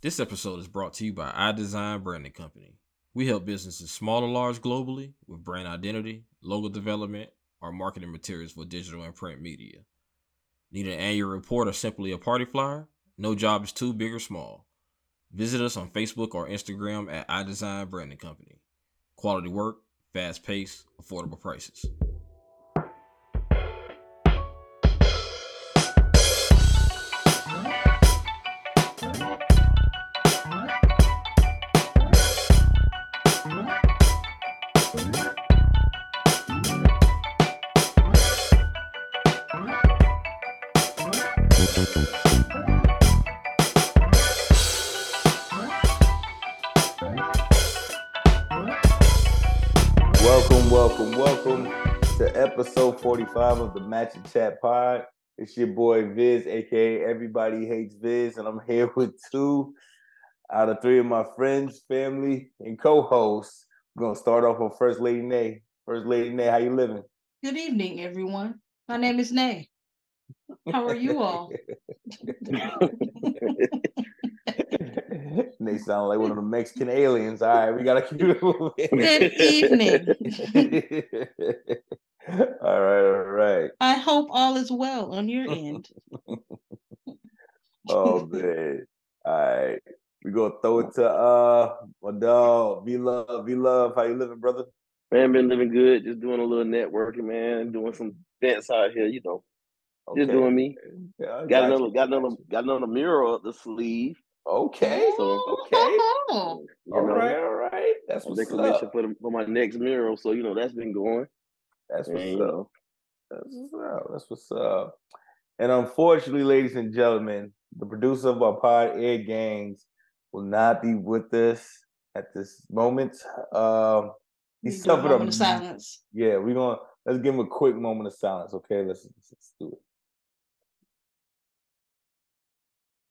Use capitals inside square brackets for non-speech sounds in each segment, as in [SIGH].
This episode is brought to you by iDesign Branding Company. We help businesses small or large globally with brand identity, logo development, or marketing materials for digital and print media. Need an annual report or simply a party flyer? No job is too big or small. Visit us on Facebook or Instagram at iDesign Branding Company. Quality work, fast pace, affordable prices. 45 of the Match and Chat Pod. It's your boy Viz, aka Everybody Hates Viz, and I'm [LAUGHS] here with two out of three of my friends, family, and co-hosts. We're gonna start off with First Lady Nay. First Lady Nay, how you living? Good evening, everyone. My name is Nay. How are you all? [LAUGHS] [LAUGHS] [LAUGHS] they sound like one of the Mexican [LAUGHS] aliens. All right, we gotta keep it moving. Good evening. [LAUGHS] all right, all right. I hope all is well on your end. Oh man. All right. We gonna throw it to uh my dog. V love, V love. How you living, brother? Man, been living good. Just doing a little networking, man. Doing some events out here, you know. Just doing me. Yeah, I Got you, another, got got another, you. got another mural up the sleeve. Okay. So, okay. You All know, right, all right. That's I'm what's commission up. for the, for my next mural. So you know that's been going. That's what's And, up. That's what's up. That's what's up. And unfortunately, ladies and gentlemen, the producer of our pod, Ed Gangs, will not be with us at this moment. Um, he we do a suffered moment a of silence. Yeah, we're gonna let's give him a quick moment of silence. Okay, let's let's, let's do it.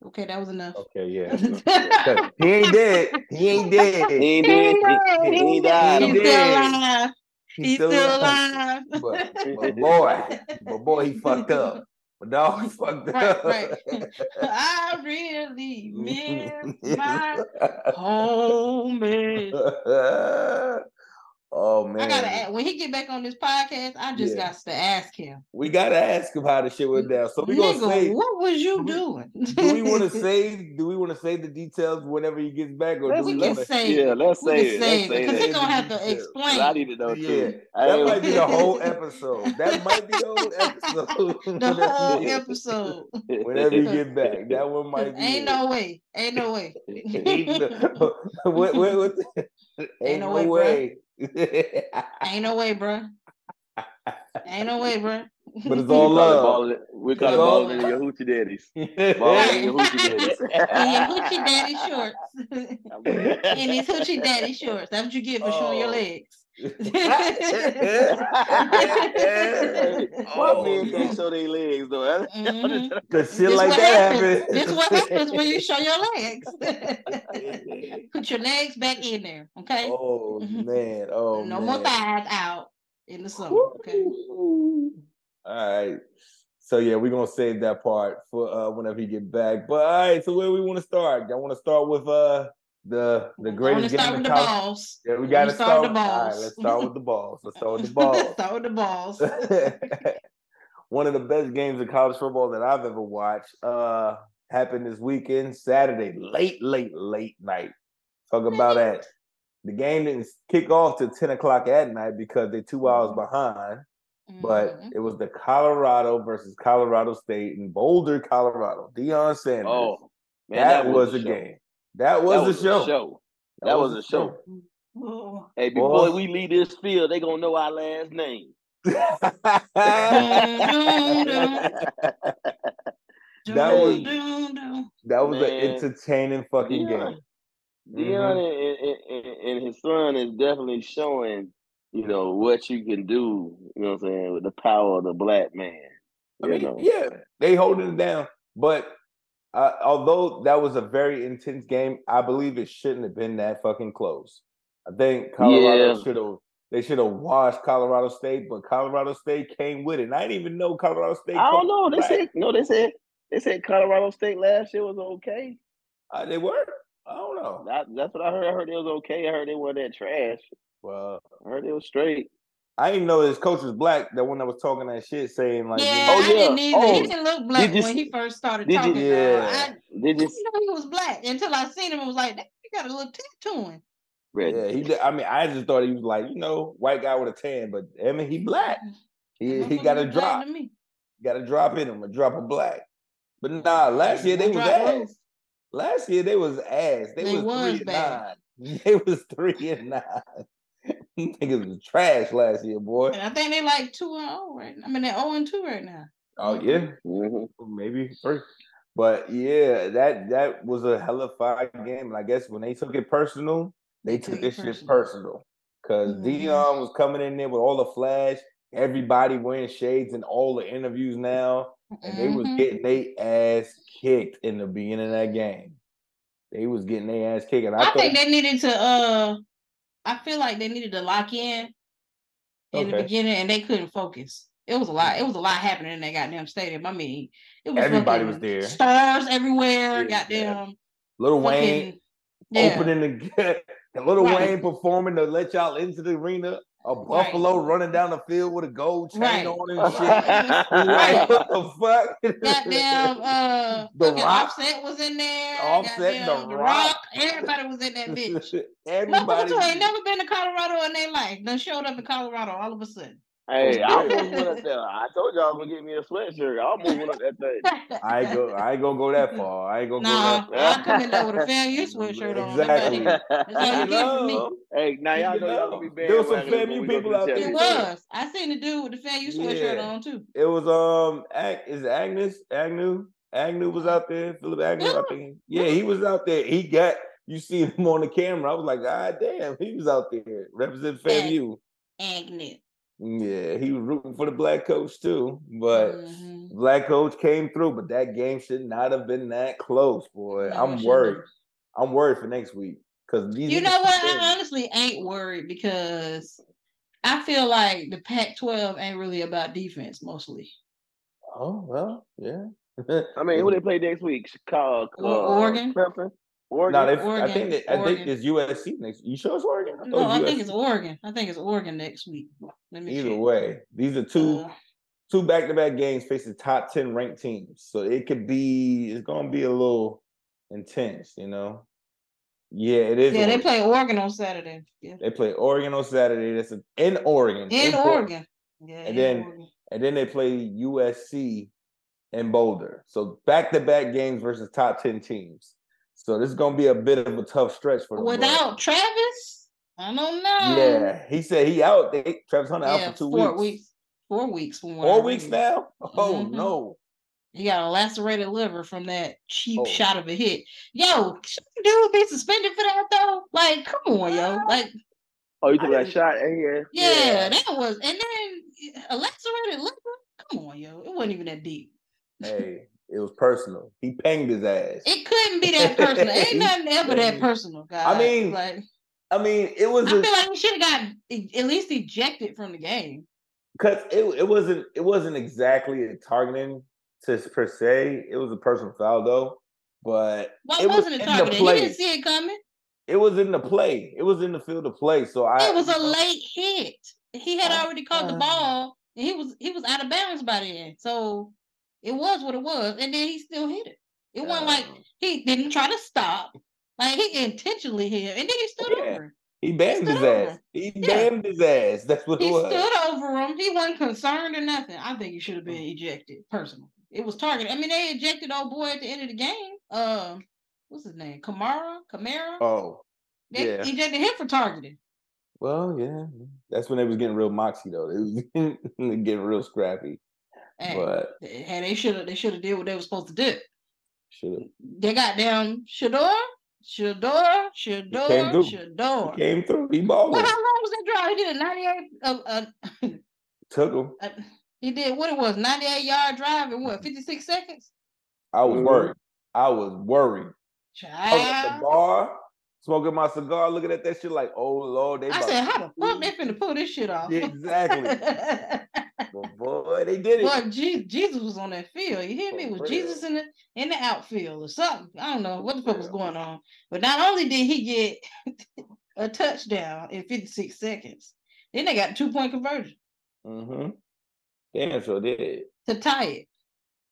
Okay, that was enough. Okay, yeah. [LAUGHS] he ain't dead. He ain't dead. he ain't dead. He, he ain't died. He's still alive. He's still alive. But, [LAUGHS] but boy, but boy, he fucked up. My dog he fucked Right, up. right. [LAUGHS] I really miss my homie. Oh man. I gotta ask, when he get back on this podcast, I just Yeah. got to ask him. we gotta ask him how the shit went down. So we gonna say what was you do we- doing? do we want to [LAUGHS] say do we want to say the details whenever he gets back or do Let's- we we can wanna- say Yeah, let's we say can it. say Let's say because it. he's gonna have to explain. I need to know too. I that might be the [LAUGHS] whole episode. That might be the whole episode. [LAUGHS] the whole Whenever- episode. Whenever you get back, that one might be. Ain't it. no way. Ain't no way. Ain't no, what, what, what, ain't no no way, way. [LAUGHS] Ain't no way, bruh. Ain't no way, bruh. But it's [LAUGHS] all love. balling. We call it It's balling [LAUGHS] in your hoochie daddies. Right. Balling in your hoochie daddies. In your hoochie daddy shorts. In his hoochie daddy shorts. That's what you get for showing your Oh. legs. Why [LAUGHS] Oh, men no. can't show their legs though? Mhm. Cause shit This like that happens. happens. This what happens when you show your legs. [LAUGHS] [LAUGHS] Put your legs back in there, okay? Oh man. Oh no man. more thighs out in the summer, okay? All right. So yeah, we're gonna save that part for uh whenever he get back. But all right, so where we want to start? Y'all want to start with uh the the I want to greatest game in college? balls. Yeah, we gotta start start. with the All right, balls. let's start with the balls. Let's start with the [LAUGHS] balls. start with the balls. [LAUGHS] One of the best games of college football that I've ever watched uh happened this weekend, Saturday, late, late, late night. Talk about that. The game didn't kick off till 10 o'clock at night because they're two hours Mhm. behind. But Mhm. it was the Colorado versus Colorado State in Boulder, Colorado. Deion Sanders. Oh, man, that, was a show. game. That was, That a was show. a show. That was a show. Oh. Hey, Boy. before we leave this field, they gonna know our last name. [LAUGHS] That was- that was an entertaining fucking Deion, game. Deion Mhm. and, and, and, and his son is definitely showing, you know, what you can do. You know what I'm saying with the power of the black man. I mean, know, yeah, they holding it down. But uh, although that was a very intense game, I believe it shouldn't have been that fucking close. I think Colorado Yeah. should have they should have washed Colorado State, but Colorado State came with it. And I didn't even know Colorado State. I don't know. They black. said no. They said they said Colorado State last year was okay. Uh, they were. I don't know. That, that's what I heard. I heard it was okay. I heard they were that trash. Well, I heard it was straight. I didn't know his coach was black. That one that was talking that shit, saying like, Yeah, you I Oh, yeah. didn't either. Oh, he didn't look black you when he first started you- talking. though. Yeah. I, I Did didn't you know he was black until I seen him and was like, "Damn, he got a little tattooing. yeah, he. Did, I mean, I just thought he was like, you know, white guy with a tan, but I mean, he black. Mm-hmm. He he got a drop. Got a drop in him, a drop of black. But nah, last year they was ass. Last year they was ass. They, They was, was three and nine. [LAUGHS] They was three and nine. [LAUGHS] Niggas was trash last year, boy. And I think they like two and zero right. now. I mean, they're zero and two right now. Oh yeah, hmm maybe three. But yeah, that that was a hell of a fire game. And I guess when they took it personal, they took this shit personal. Cause Mhm. Deion was coming in there with all the flash, everybody wearing shades in all the interviews now, and they was Mhm. getting their ass kicked in the beginning of that game. They was getting their ass kicked. And I, I thought, think they needed to. uh I feel like they needed to lock in in the beginning, and they couldn't focus. It was a lot. It was a lot happening in that goddamn stadium. I mean, it was Everybody was there. Stars everywhere. Yeah. Goddamn. Lil Wayne Fucking, yeah. opening the [LAUGHS] and Little Right. Wayne performing to let y'all into the arena. A buffalo running down the field with a gold chain Right. on and [LAUGHS] shit. Right. What the fuck? Goddamn, uh, [LAUGHS] The Rock. Offset was in there. Offset, The goddamn, Rock. Everybody was in that [LAUGHS] bitch. Everybody. Motherfuckers who ain't never been to Colorado in their life then showed up in Colorado all of a sudden. Hey, I Yeah. almost went up there. I told y'all I'm gonna get me a sweatshirt. I almost went up that thing. [LAUGHS] I ain't go. I ain't gonna go that far. I ain't gonna Nah, go that far. I come in there with a FAMU sweatshirt on. Exactly. That's all you get from me. [LAUGHS] Hey, now y'all You know y'all gonna be bad. there was some FAMU people out there It was. I seen the dude with the FAMU sweatshirt Yeah. on too. It was um. Ag- Is it Agnes Agnew? Agnew was out there. Philip Agnew. I Yeah. think. Yeah, he was out there. He got. You see him on the camera. I was like, God damn, he was out there representing FAMU. Agnet. Yeah, he was rooting for the black coach too. But Mhm. black coach came through. But that game should not have been that close, boy. No, I'm worried. have. I'm worried for next week because these. You know what? keep I honestly ain't worried because I feel like the Pac-12 ain't really about defense mostly. Oh well, yeah. I mean, who [LAUGHS] they play next week? Chicago, uh, Oregon? Clemson, Oregon. No, they, I think they, I think it's USC next. You sure it's Oregon? I No, thought I it was think it's Oregon. I think it's Oregon next week. Let me Either check. way, these are two Uh, two back to back games facing top ten ranked teams, so it could be it's gonna be a little intense, you know. Yeah, it is. yeah, they play Oregon on Saturday. Yeah. They play Oregon on Saturday. That's in Oregon. In Portland. Oregon. Yeah. And in then- Oregon. and then they play USC in Boulder. So back to back games versus top ten teams. So this is gonna be a bit of a tough stretch for them. boys. without Travis, I don't know. Yeah, he said he out. They Travis Hunter out for two four weeks. weeks. Four weeks from what Four weeks read. now. Oh Mhm. no! He got a lacerated liver from that cheap Oh. shot of a hit. Yo, should the dude be suspended for that though? Like, come on, yo. Like, Oh, you I took that didn't- shot? Yeah. yeah, that was and then a lacerated liver. Come on, yo. It wasn't even that deep. Hey, it was personal. He panged his ass. It couldn't be that personal. Ain't [LAUGHS] nothing ever that personal, guys. I mean, like I mean, it was I feel like he should have got at least ejected from the game. because it, it wasn't it wasn't exactly a targeting to per se. It was a personal foul though, but What it was wasn't it in the targeted? He didn't see it coming. It was in the play. It was in the field of play. So I It was a late hit. He had already caught the ball, and he was he was out of bounds by then. So it was what it was, and then he still hit it. It wasn't like uh, he didn't try to stop. Like he intentionally hit, him, and then he stood Yeah. over. him. he bammed stood his ass. He Yeah. bammed his ass. That's what He it was. He stood over him. He wasn't concerned or nothing. I think he should have been ejected. Personally, it was targeted. I mean, they ejected old boy at the end of the game. Um, what's his name? Kamara. Kamara. Oh, they yeah. ejected him for targeting. well, yeah. That's when they was getting real moxie though. It was [LAUGHS] getting real scrappy. Hey, But and they should have they should have did what they were supposed to do. should have They got down Shedeur, Shedeur, Shedeur, came through. Shedeur. He came through. He balled. Well, how long was that drive? He did a 98 uh, uh, [LAUGHS] Took him. uh, he did what it was, 98 yard drive in what, 56 seconds? I was Mhm. worried. I was worried. I was at the bar, smoking my cigar, looking at that shit like, oh Lord, they I said, how the fuck they finna pull this shit off? Exactly. [LAUGHS] But boy, they did it. Boy, Jesus was on that field. You hear me? For Was real. Jesus in the in the outfield or something? I don't know what the fuck was going on. But not only did he get [LAUGHS] a touchdown in 56 seconds, then they got two point conversion Mm-hmm. Damn sure did. it. to tie it.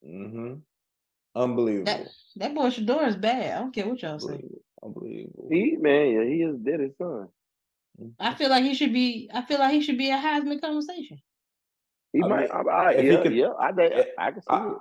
Mm-hmm. Unbelievable. That that boy Shedeur is bad. I don't care what y'all say. Unbelievable. Unbelievable. He man, yeah, he is dead his son. I feel like he should be. I feel like he should be a Heisman conversation. He I might. mean, I, I, if he yeah, could- yeah. I, eh, I can see I- it.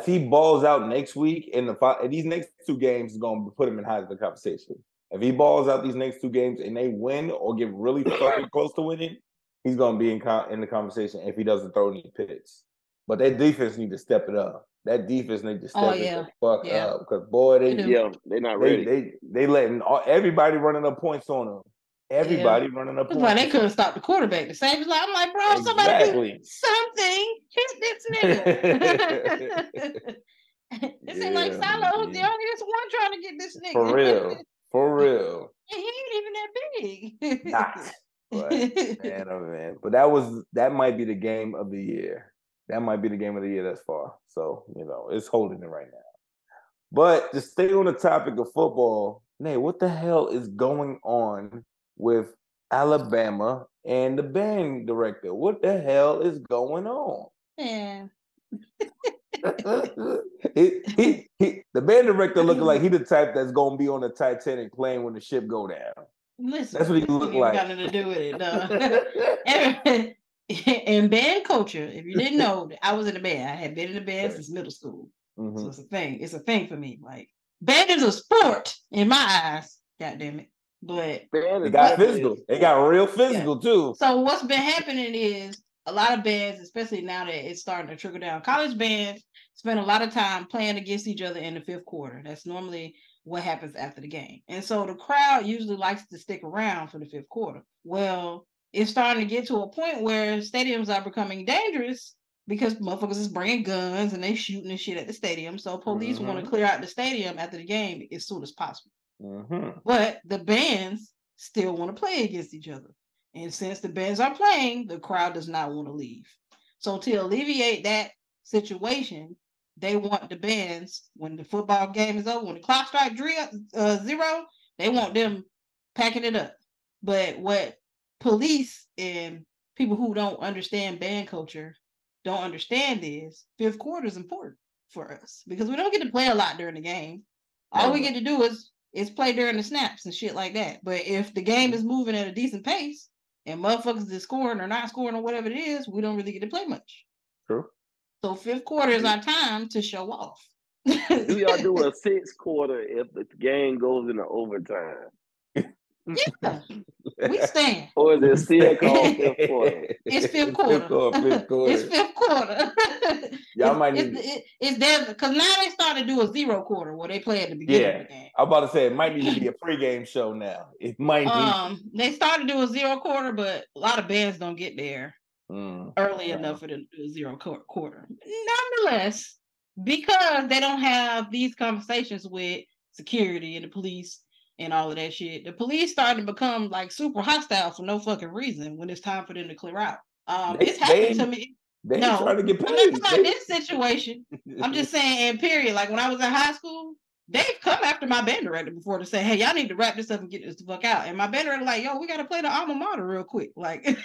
if he balls out next week in the fi- these next two games is going to put him in Heisman conversation. If he balls out these next two games and they win or get really fucking [COUGHS] close to winning, he's going to be in con- in the conversation if he doesn't throw any picks. But that defense need to step it up. That defense need to oh, step Oh, it yeah. the fuck Yeah. up because boy, they, they yeah, they're not they, ready. they they letting all, everybody running up points on them. Everybody running up That's why they couldn't stop the quarterback. The same as like, I'm like, bro, them. somebody do something. Hit this nigga. [LAUGHS] it seemed like Yeah, Shilo was the yeah. only one trying to get this nigga. For real. For [LAUGHS] real. And he ain't even that big. Not. But man, oh man. But that was that might be the game of the year. That might be the game of the year thus far. So, you know, it's holding it right now. But to stay on the topic of football, Nate, what the hell is going on with Alabama and the band director? What the hell is going on? Man, [LAUGHS] he, he, he, the band director looking like he the type that's gonna be on the Titanic plane when the ship go down. listen. That's what he this look nigga like. Got nothing to do with it. [LAUGHS] No. In band culture, if you didn't know, I was in a band. I had been in a band since middle school. So Mhm. it's a thing. It's a thing for me. Like band is a sport in my eyes. God damn it. But Man, It is got definitely- physical. It got real physical too. so what's been happening is a lot of bands, especially now that it's starting to trickle down, college bands spend a lot of time playing against each other in the fifth quarter. That's normally what happens after the game. And so the crowd usually likes to stick around for the fifth quarter. Well, it's starting to get to a point where stadiums are becoming dangerous because motherfuckers is bringing guns and they shooting and shit at the stadium. So police want Mhm. to clear out the stadium after the game as soon as possible. Mhm. But the bands still want to play against each other. And since the bands are playing, the crowd does not want to leave. So to alleviate that situation, they want the bands when the football game is over, when the clock strikes uh, zero, they want them packing it up. But what police and people who don't understand band culture don't understand is fifth quarter is important for us because we don't get to play a lot during the game. All we get to do is is played during the snaps and shit like that. But if the game is moving at a decent pace and motherfuckers is scoring or not scoring or whatever it is, we don't really get to play much. True. So fifth quarter is our time to show off. Do y'all do a [LAUGHS] six quarter if the game goes into overtime? Yeah, [LAUGHS] we stand. Or is it still called fifth quarter? It's fifth quarter. Fifth quarter. Fifth quarter. It's fifth quarter. Y'all it's, might it's, need. it- it's there because now they started to do a zero quarter where they play at the beginning Yeah. of the game. I'm about to say it might need to be a [LAUGHS] pregame show now. It might need. Um, they started to do a zero quarter, but a lot of bands don't get there Mm. early Yeah. enough for them to do a zero quarter. Nonetheless, because they don't have these conversations with security and the police and all of that shit, the police starting to become like super hostile for no fucking reason when it's time for them to clear out. Um, They- it's happened they- to me. They No, trying to get I'm not about this situation. I'm just [LAUGHS] saying, in period, like when I was in high school, they've come after my band director before to say, "Hey, y'all need to wrap this up and get this the fuck out." And my band director like, "Yo, we got to play the alma mater real quick." Like Mm.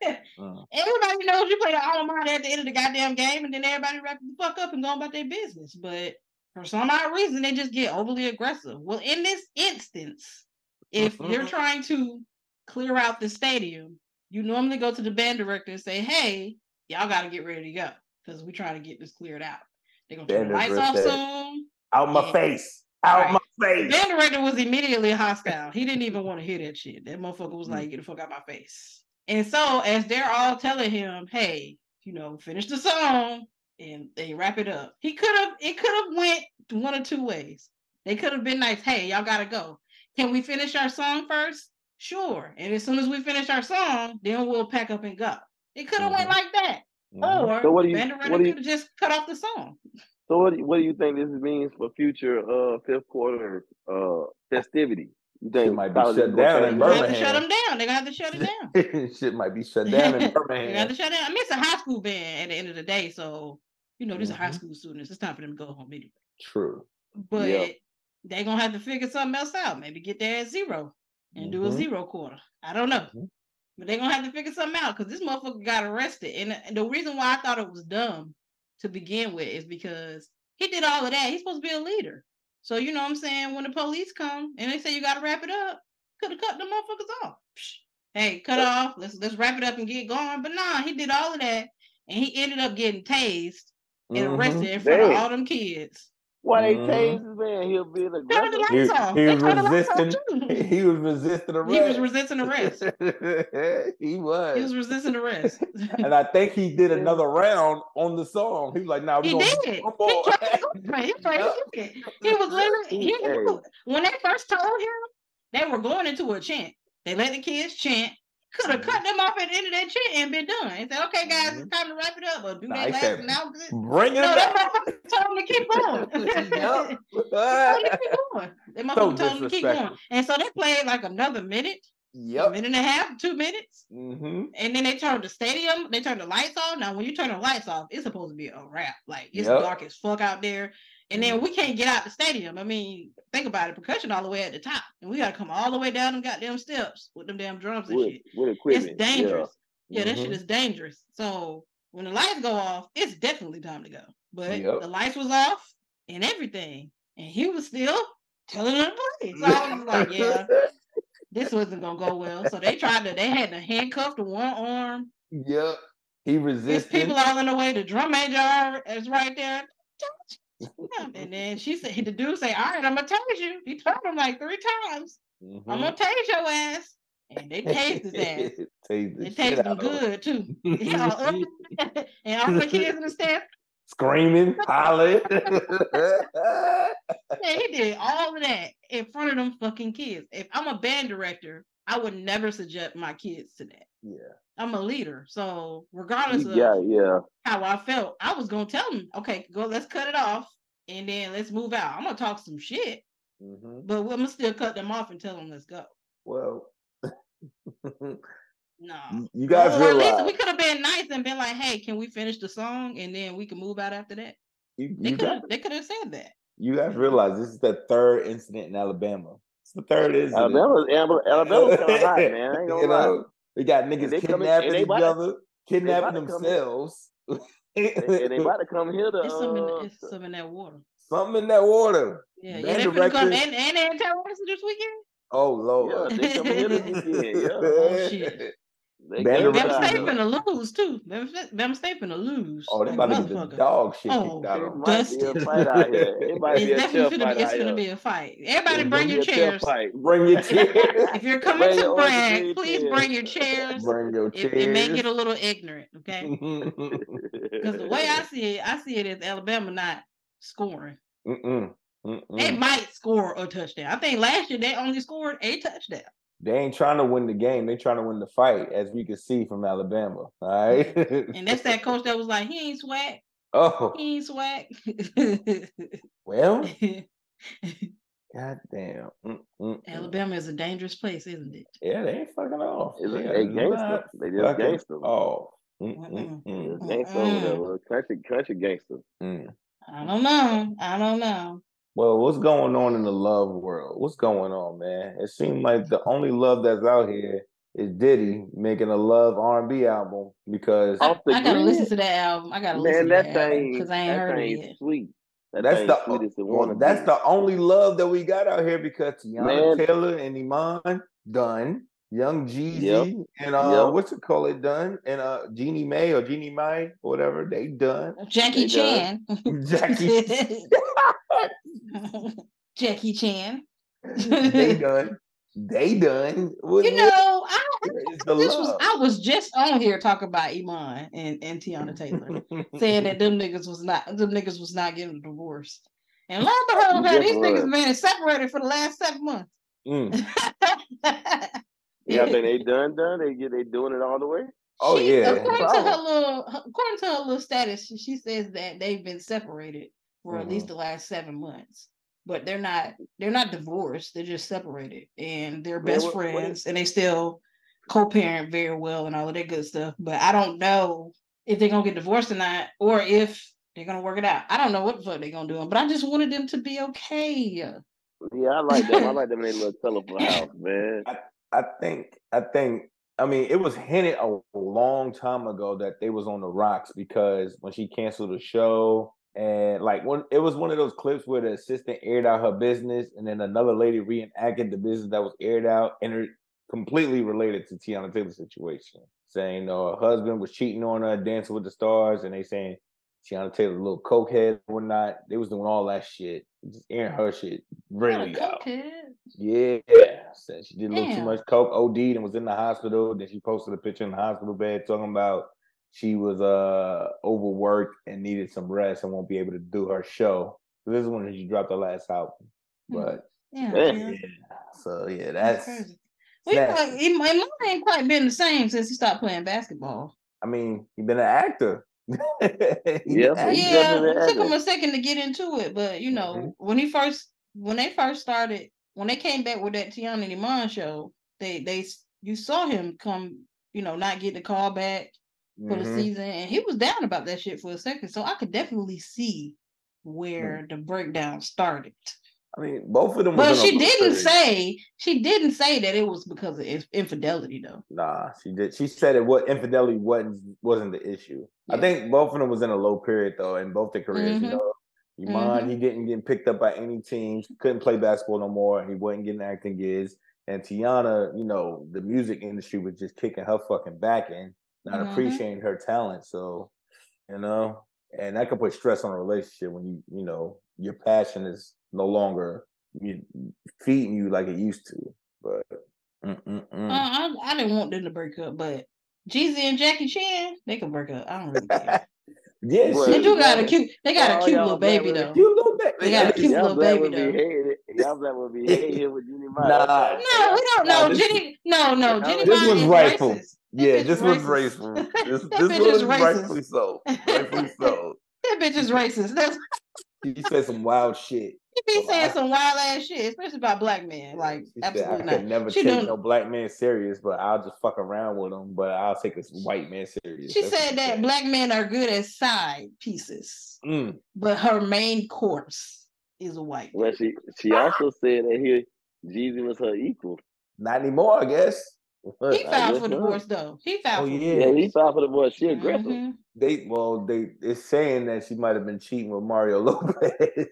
[LAUGHS] everybody knows you play the alma mater at the end of the goddamn game, and then everybody wrap the fuck up and go about their business. But for some odd reason, they just get overly aggressive. Well, in this instance, if you're Mhm. trying to clear out the stadium, you normally go to the band director and say, "Hey, y'all got to get ready to go because we're trying to get this cleared out." They're gonna turn the lights off soon. Out my Yeah. face. Out Right. my The face. band director was immediately hostile. He didn't even want to hear that shit. That motherfucker was Mm. like, "Get the fuck out my face." And so, as they're all telling him, "Hey, you know, finish the song," and they wrap it up, he could have. It could have went one or two ways. They could have been nice. Hey, y'all gotta go. Can we finish our song first? Sure. And as soon as we finish our song, then we'll pack up and go. It could have went Mhm. like that, Mhm. or So what do you- band what do you- could have just cut off the song. So what do you, what do you think this means for future uh fifth quarter uh festivity? You You think Shit might be shut is down change in They're gonna have to shut Birmingham. them down. They're gonna have to shut it down. [LAUGHS] Shit might be shut down in [LAUGHS] They got to shut down. I mean, it's a high school band at the end of the day, so you know, these are high school students. It's time for them to go home anyway. True. But Yeah. they're gonna have to figure something else out. Maybe get there at zero and do a Mhm. zero quarter. I don't know. Mhm. But they're gonna have to figure something out because this motherfucker got arrested. And, and the reason why I thought it was dumb to begin with is because he did all of that. He's supposed to be a leader. So you know what I'm saying? When the police come and they say you gotta wrap it up, could have cut the motherfuckers off. Psh, Hey, cut off. Let's let's wrap it up and get going. But nah, he did all of that and he ended up getting tased and Mhm. arrested in front of all them kids. Why they Mhm. tase this man? He'll be an Turn the aggressor. He, lights off. he They was turned the lights off resisting. He was resisting arrest. He was resisting arrest. he was. He was resisting arrest. [LAUGHS] and I think he did another round on the song. He was like, "Nah, we he gonna did. do He one tried to go for it. He tried to. He was [LAUGHS] literally he, Hey. when they first told him they were going into a chant. They let the kids chant. Could have cut them off at the end of that chant and been done. He said, "Okay, guys, it's time to wrap it up." Or do Nah, they he last said, announcement? Bring it No, that back. told him to keep [LAUGHS] going. Yup. Told to keep going. [LAUGHS] That motherfucker told him to keep going. And so they played like another minute, a minute and a half, two minutes. Mm-hmm. And then they turned the stadium, they turned the lights off. Now, when you turn the lights off, it's supposed to be a wrap. Like it's Yep. dark as fuck out there. And then we can't get out the stadium. I mean, think about it, percussion all the way at the top. And we gotta come all the way down them goddamn steps with them damn drums and With, shit. with It's dangerous. Yeah, that Mhm. shit is dangerous. So when the lights go off, it's definitely time to go. But Yep. the lights was off and everything. And he was still telling them to play. So I was like, yeah, [LAUGHS] this wasn't gonna go well. So they tried to, they had to handcuff the one arm. Yep. He There's resisted. people all in the way. The drum major is right there. [LAUGHS] And then she said, the dude say, all right, I'm gonna tase you. He told him like three times, I'm Mhm. gonna tase your ass. And they tased his ass. [LAUGHS] The shit tased him good too. [LAUGHS] Yeah, and all the kids in the staff, Screaming, hollering. yeah, he did all of that in front of them fucking kids. If I'm a band director, I would never subject my kids to that. Yeah. I'm a leader. So regardless of Yeah, yeah. how I felt, I was gonna tell them, okay, go, let's cut it off, and then let's move out. I'm gonna talk some shit, hmm but I'm gonna still cut them off and tell them let's go. Well, [LAUGHS] No. you guys or at least realize we could have been nice and been like, hey, can we finish the song and then we can move out after that? you, They you, could have they could have said that. you guys realize this is the third incident in Alabama. It's the third incident. Alabama, Alabama, Alabama's kind of hot, man. I [LAUGHS] ain't gonna you lie. know, we got niggas they kidnapping and each about to- other, kidnapping about themselves. And and they about to come here to It's some in, uh, it's some in that water. Something in that water. Yeah, Band yeah, they finna come directors- and, and they in terrorism this weekend. Oh Lord. Yeah, they coming here this weekend. [LAUGHS] Yeah. Oh, shit. They Band game directors- Bama State finna lose too. Bama State- Bama State finna lose. Oh, they like about to get the motherfucker. dog shit Oh, kicked out It of them. might be a Dusty. fight out here. It might It's be a definitely tough finna fight be, it's out finna here. be a fight. Everybody It's bring gonna your be a tough chairs. fight. Bring your chair. If you're coming Bring to your brag, please chairs. bring your chairs. Bring your It, chairs. it may get a little ignorant, okay? [LAUGHS] Because the way I see it, I see it as Alabama not scoring. Mm-mm. They Mm-mm. might score a touchdown. I think last year they only scored a touchdown. They ain't trying to win the game. They trying to win the fight, as we can see from Alabama. All right. [LAUGHS] And that's that coach that was like, he ain't swag. oh He ain't swag. [LAUGHS] well, [LAUGHS] goddamn. Mm-mm. Alabama is a dangerous place, isn't it? Yeah, they ain't fucking off. It's They a, are they gangster. not They just fucking gangster. Mm-mm-mm. Just gangster over there. Country, country gangster. Mm. I don't know. I don't know. Well, what's going on in the love world? What's going on, man? It seems like the only love that's out here is Diddy making a love R and B album because I, I gotta listen to that album. I gotta listen Man, to that that album thing, because I ain't that heard thing it yet. sweet. That that's thing the sweet as it well, wanna that's be. the only love that we got out here because Teyana Man. Taylor and Iman done, Young Jeezy Yep. and uh Yep. what's it call it done, and uh Jeannie Mai or Jeannie Mai or whatever they done. Jackie They Chan. [LAUGHS] Jackie, [LAUGHS] [LAUGHS] Jackie Chan. they done, they done. What- You know, I, where is the this was? I was just on here talking about Iman and, and Teyana Taylor, saying that them niggas was not them niggas was not getting a divorce. And lo and behold, these Lord. niggas been separated for the last seven months. Mm. Yeah, I think they done done. They get they doing it all the way. Oh She- yeah, According to her little according to her little status, she, she says that they've been separated for at least Mhm. the last seven months. but they're not they're not divorced. They're just separated, and they're Man, best what- what is- friends, and they still co-parent very well and all of that good stuff. But I don't know if they're gonna get divorced or not, or if they're gonna work it out. I don't know what the fuck they're gonna do, but I just wanted them to be okay. Yeah, I like them. I like them in their little [LAUGHS] colorful house, man. I think I think I mean it was hinted a long time ago that they was on the rocks because when she canceled the show and like when it was one of those clips where the assistant aired out her business and then another lady reenacted the business that was aired out and it completely related to Teyana Taylor's situation, saying no, her husband was cheating on her, dancing with the stars, and they saying Teyana Taylor a little cokehead or not. They was doing all that shit, just airing her shit really out. cokehead. Yeah, said she did a little too much coke, OD'd, and was in the hospital. Then she posted a picture in the hospital bed talking about she was uh overworked and needed some rest and won't be able to do her show. So this is when she dropped her last album. Hmm. But Yeah, Yeah. yeah. yeah, so yeah, That's that's. crazy. Well, he nasty. probably- my mom ain't quite been the same since he stopped playing basketball. I mean, he been an actor. [LAUGHS] He been Yeah, an actor. yeah, it took him a second to get into it, but you know, Mhm. when he first when they first started, when they came back with that Teyana and Iman show, they they you saw him come, you know, not get the call back for the Mhm. season, and he was down about that shit for a second. So I could definitely see where the breakdown started. I mean, both of them. But was in a she didn't period. say she didn't say that it was because of inf- infidelity though. Nah, she did. She said it. What infidelity wasn't wasn't the issue. I think both of them was in a low period though, in both their careers. Mhm. You know, Iman he didn't get picked up by any teams. Couldn't play basketball no more. He wasn't getting acting gigs. And Teyana, you know, the music industry was just kicking her fucking back in, not Mhm. appreciating her talent. So, you know, and that could put stress on a relationship when you, you know, your passion is no longer feeding you like it used to. But. Uh, I, I didn't want them to break up, but Jeezy and Jackie Chan, they can break up. I don't really care. [LAUGHS] yeah, Well, they do got a cute. They got Oh, a cute little baby though. You know that. They got a yeah, cute Y'all little baby would be though. hated. Y'all black would be hated with Jenny Mine. Nah. No, we don't know. this- Jenny, no, no, Jenny. This Jenny was Mine is rightful. racist. Yeah, bitch this was racist. racist. This, [LAUGHS] this bitch is was racist. rightfully so. [LAUGHS] Rightfully so. That bitch is racist. That's She said some wild shit. she be Well, saying I- some wild ass shit, especially about black men. Like She said, absolutely I not. could never She take done- no black man serious, but I'll just fuck around with him. But I'll take a white man serious. She That's said that said. black men are good as side pieces, Mm. but her main course is a white. Well, she she also said that here Jeezy was her equal. Not anymore, I guess. He I filed for so. divorce though. He filed Oh, for yeah. Yeah, divorce. he filed for the boy. She aggressive. Mhm. They well, they it's saying that she might have been cheating with Mario [LAUGHS] Lopez.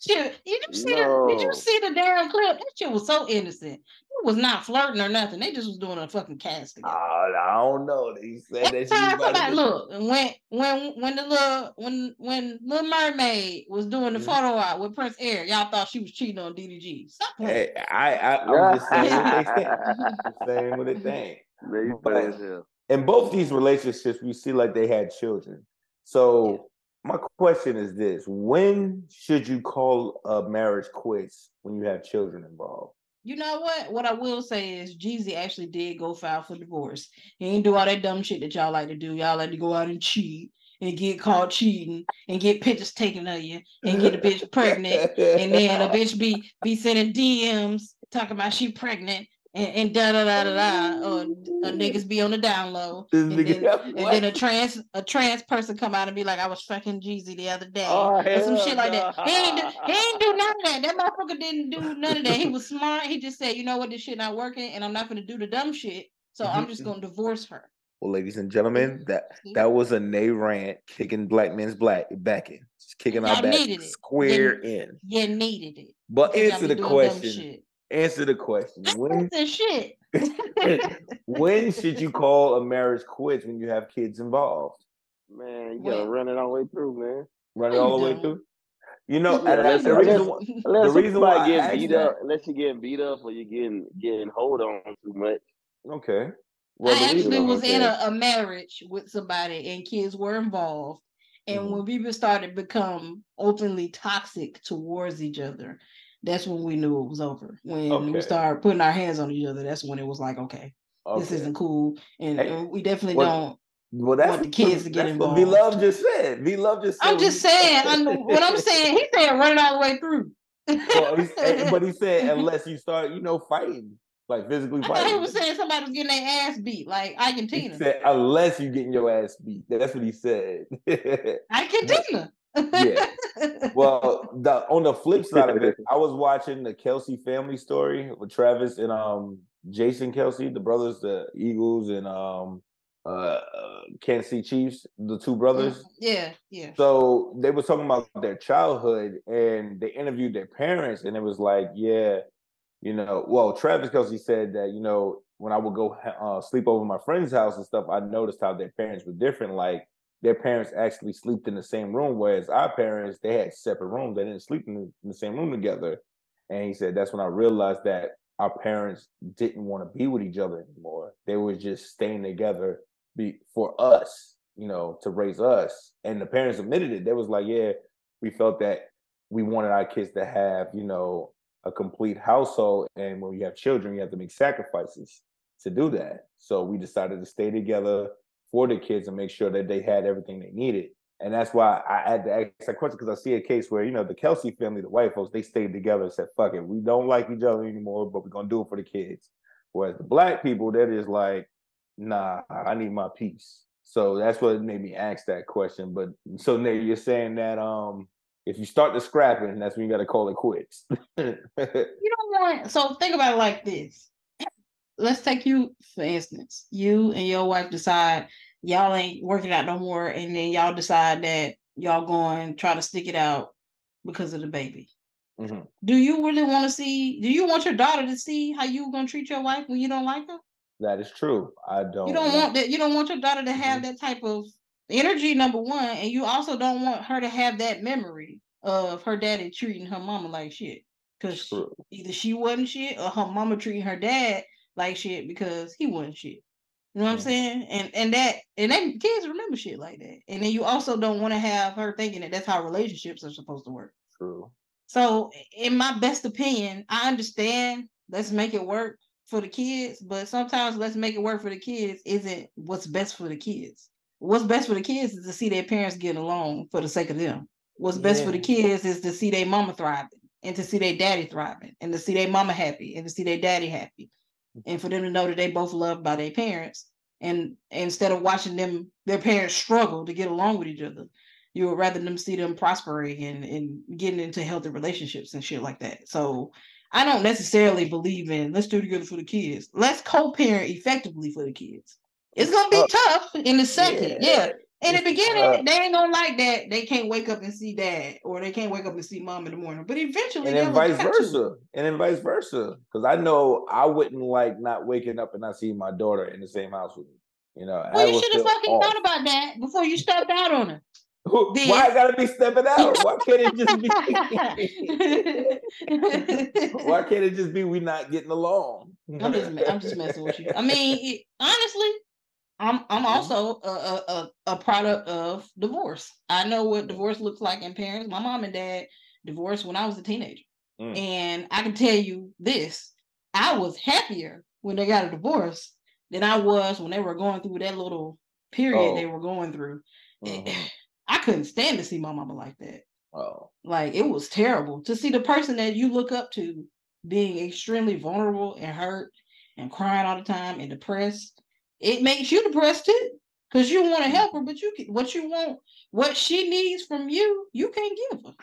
Shit, you didn't see the did you see the damn clip? That shit was so innocent. It was not flirting or nothing. They just was doing a fucking cast together. I, I don't know. They said that she time might have [LAUGHS] somebody look when when when the little when when Little Mermaid was doing the Mhm. photo op with Prince Eric, y'all thought she was cheating on DDG. Stop. Hey, I, I I'm just [LAUGHS] saying what they think. Saying what they think. But- funny in both these relationships, we see like they had children. So my question is this: When should you call a marriage quits when you have children involved? You know what? What I will say is Jeezy actually did go file for divorce. He ain't do all that dumb shit that y'all like to do. Y'all like to go out and cheat and get caught cheating and get pictures taken of you and get a bitch pregnant [LAUGHS] and then a bitch be be sending DMs talking about she pregnant and, and da da da da da or, or niggas be on the down low. And then, and then a trans a trans person come out and be like, I was fucking Jeezy the other day. Oh, or some shit like that. He ain't, do, he ain't do none of that. That motherfucker didn't do none of that. He was [LAUGHS] smart. He just said, you know what, this shit not working, and I'm not gonna do the dumb shit. So I'm Mhm, just mhm. gonna divorce her. Well, ladies and gentlemen, that that was a Nay rant kicking black men's black back in, just kicking our back square in. You needed it. But answer the question. Shit. Answer the question. When That's shit. [LAUGHS] when should you call a marriage quits when you have kids involved? Man, you gotta When? run it all the way through, man. Run it all the way through. You know, Yeah, unless- the reason unless- why, Unless the reason why somebody I getting asked beat that- up, unless you're getting beat up or you're getting getting hold on too much. okay. Well, I actually was in a, a marriage with somebody and kids were involved. And Mhm. when people started to become openly toxic towards each other, that's when we knew it was over. When Okay. we started putting our hands on each other, that's when it was like, okay, this isn't cool. And, Hey, and we definitely what- don't. Well, that's want the kids to get What involved. V Love just said. V Love just said. I'm just [LAUGHS] saying, I know what I'm saying. He said run it all the way through. well, he's, eh, but he said [LAUGHS] unless you start, you know, fighting, like physically I thought he was saying somebody was getting their ass beat, like He Argentina. said unless you getting your ass beat. That's what he said. [LAUGHS] Argentina. Yeah. Well, the on the flip side of it, I was watching the Kelce family story with Travis and um Jason Kelce, the brothers, the Eagles and um uh, uh Kansas City Chiefs, the two brothers. yeah, yeah. So they were talking about their childhood and they interviewed their parents, and it was like, yeah, you know, well, Travis Kelce said that, you know, when I would go uh, sleep over my friend's house and stuff, I noticed how their parents were different. Like their parents actually slept in the same room, whereas our parents, they had separate rooms. They didn't sleep in the, in the same room together. And he said that's when I realized that our parents didn't want to be with each other anymore. They were just staying together be, for us, you know, to raise us. And the parents admitted it. They was like, yeah, we felt that we wanted our kids to have, you know, a complete household. And when you have children, you have to make sacrifices to do that. So we decided to stay together for the kids and make sure that they had everything they needed. And that's why I had to ask that question because I see a case where, you know, the Kelce family, the white folks, they stayed together and said, fuck it, we don't like each other anymore, but we're going to do it for the kids. Whereas the black people, they're just like, nah, I need my peace. So that's what made me ask that question. But so Nate, you're saying that um if you start the scrapping, that's when you got to call it quits. [LAUGHS] You don't want so think about it like this. Let's take you for instance. You and your wife decide y'all ain't working out no more, and then y'all decide that y'all going try to stick it out because of the baby. Mhm. Do you really want to see? Do you want your daughter to see how you gonna treat your wife when you don't like her? That is true. I don't. You don't want that. You don't want your daughter to have Mhm. that type of energy. Number one, and you also don't want her to have that memory of her daddy treating her mama like shit. Because either she wasn't shit or her mama treating her dad like shit because he wasn't shit. You know what I'm Mhm. saying? And and that and then kids remember shit like that. And then you also don't want to have her thinking that that's how relationships are supposed to work. True. So, in my best opinion, I understand. Let's make it work for the kids, but sometimes let's make it work for the kids isn't what's best for the kids. What's best for the kids is to see their parents getting along for the sake of them. What's best for the kids is to see their mama thriving and to see their daddy thriving and to see their mama happy and to see their daddy happy and for them to know that they both loved by their parents. And instead of watching them, their parents struggle to get along with each other, you would rather them see them prospering and, and getting into healthy relationships and shit like that. So I don't necessarily believe in let's do it together for the kids. Let's co-parent effectively for the kids. It's gonna be tough in the second, yeah. In the beginning, tough. they ain't gonna like that. They can't wake up and see dad, or they can't wake up and see mom in the morning. But eventually, and then vice adapt to it. versa, and then vice versa. Because I know I wouldn't like not waking up and not seeing my daughter in the same house with me. You know, Well, I you should have fucking off. thought about that before you stepped out on her. [LAUGHS] Who- Then- Why I gotta be stepping out? Why can't it just be? [LAUGHS] Why [LAUGHS] can't it just be we not getting along? I'm just I'm just messing with you. I mean, it, honestly, I'm I'm Mhm. also a, a a product of divorce. I know what divorce looks like in parents. My mom and dad divorced when I was a teenager, Mm. and I can tell you this: I was happier when they got a divorce than I was when they were going through that little period they Oh. were going through. Mhm. [SIGHS] I couldn't stand to see my mama like that. Oh, Like it was terrible to see the person that you look up to being extremely vulnerable and hurt and crying all the time and depressed. It makes you depressed too because you want to help her, but you can, what you want, what she needs from you, you can't give her.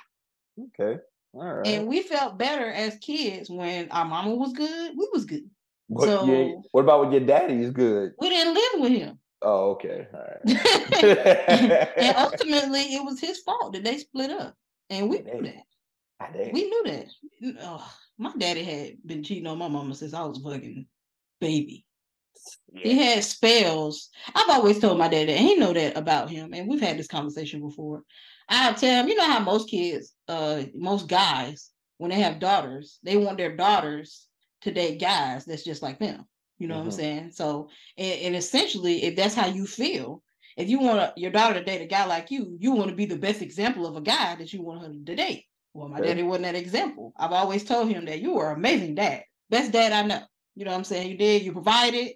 okay, all right. And we felt better as kids when our mama was good. We was good. what, yeah, so- what about when your daddy is good? We didn't live with him. Oh, okay, all right. [LAUGHS] and [LAUGHS] ultimately, it was his fault that they split up, and we knew that. We knew that. Ugh, my daddy had been cheating on my mama since I was a fucking baby. He had spells. I've always told my dad that, and he know that about him. And we've had this conversation before. I tell him, you know how most kids, uh, most guys, when they have daughters, they want their daughters to date guys that's just like them. You know what I'm Mhm. saying? So, and, and essentially, if that's how you feel, if you want your daughter to date a guy like you, you want to be the best example of a guy that you want her to date. Well, my daddy wasn't that example. I've always told him that you were an amazing dad. Best dad I know. You know what I'm saying? You did, you provided,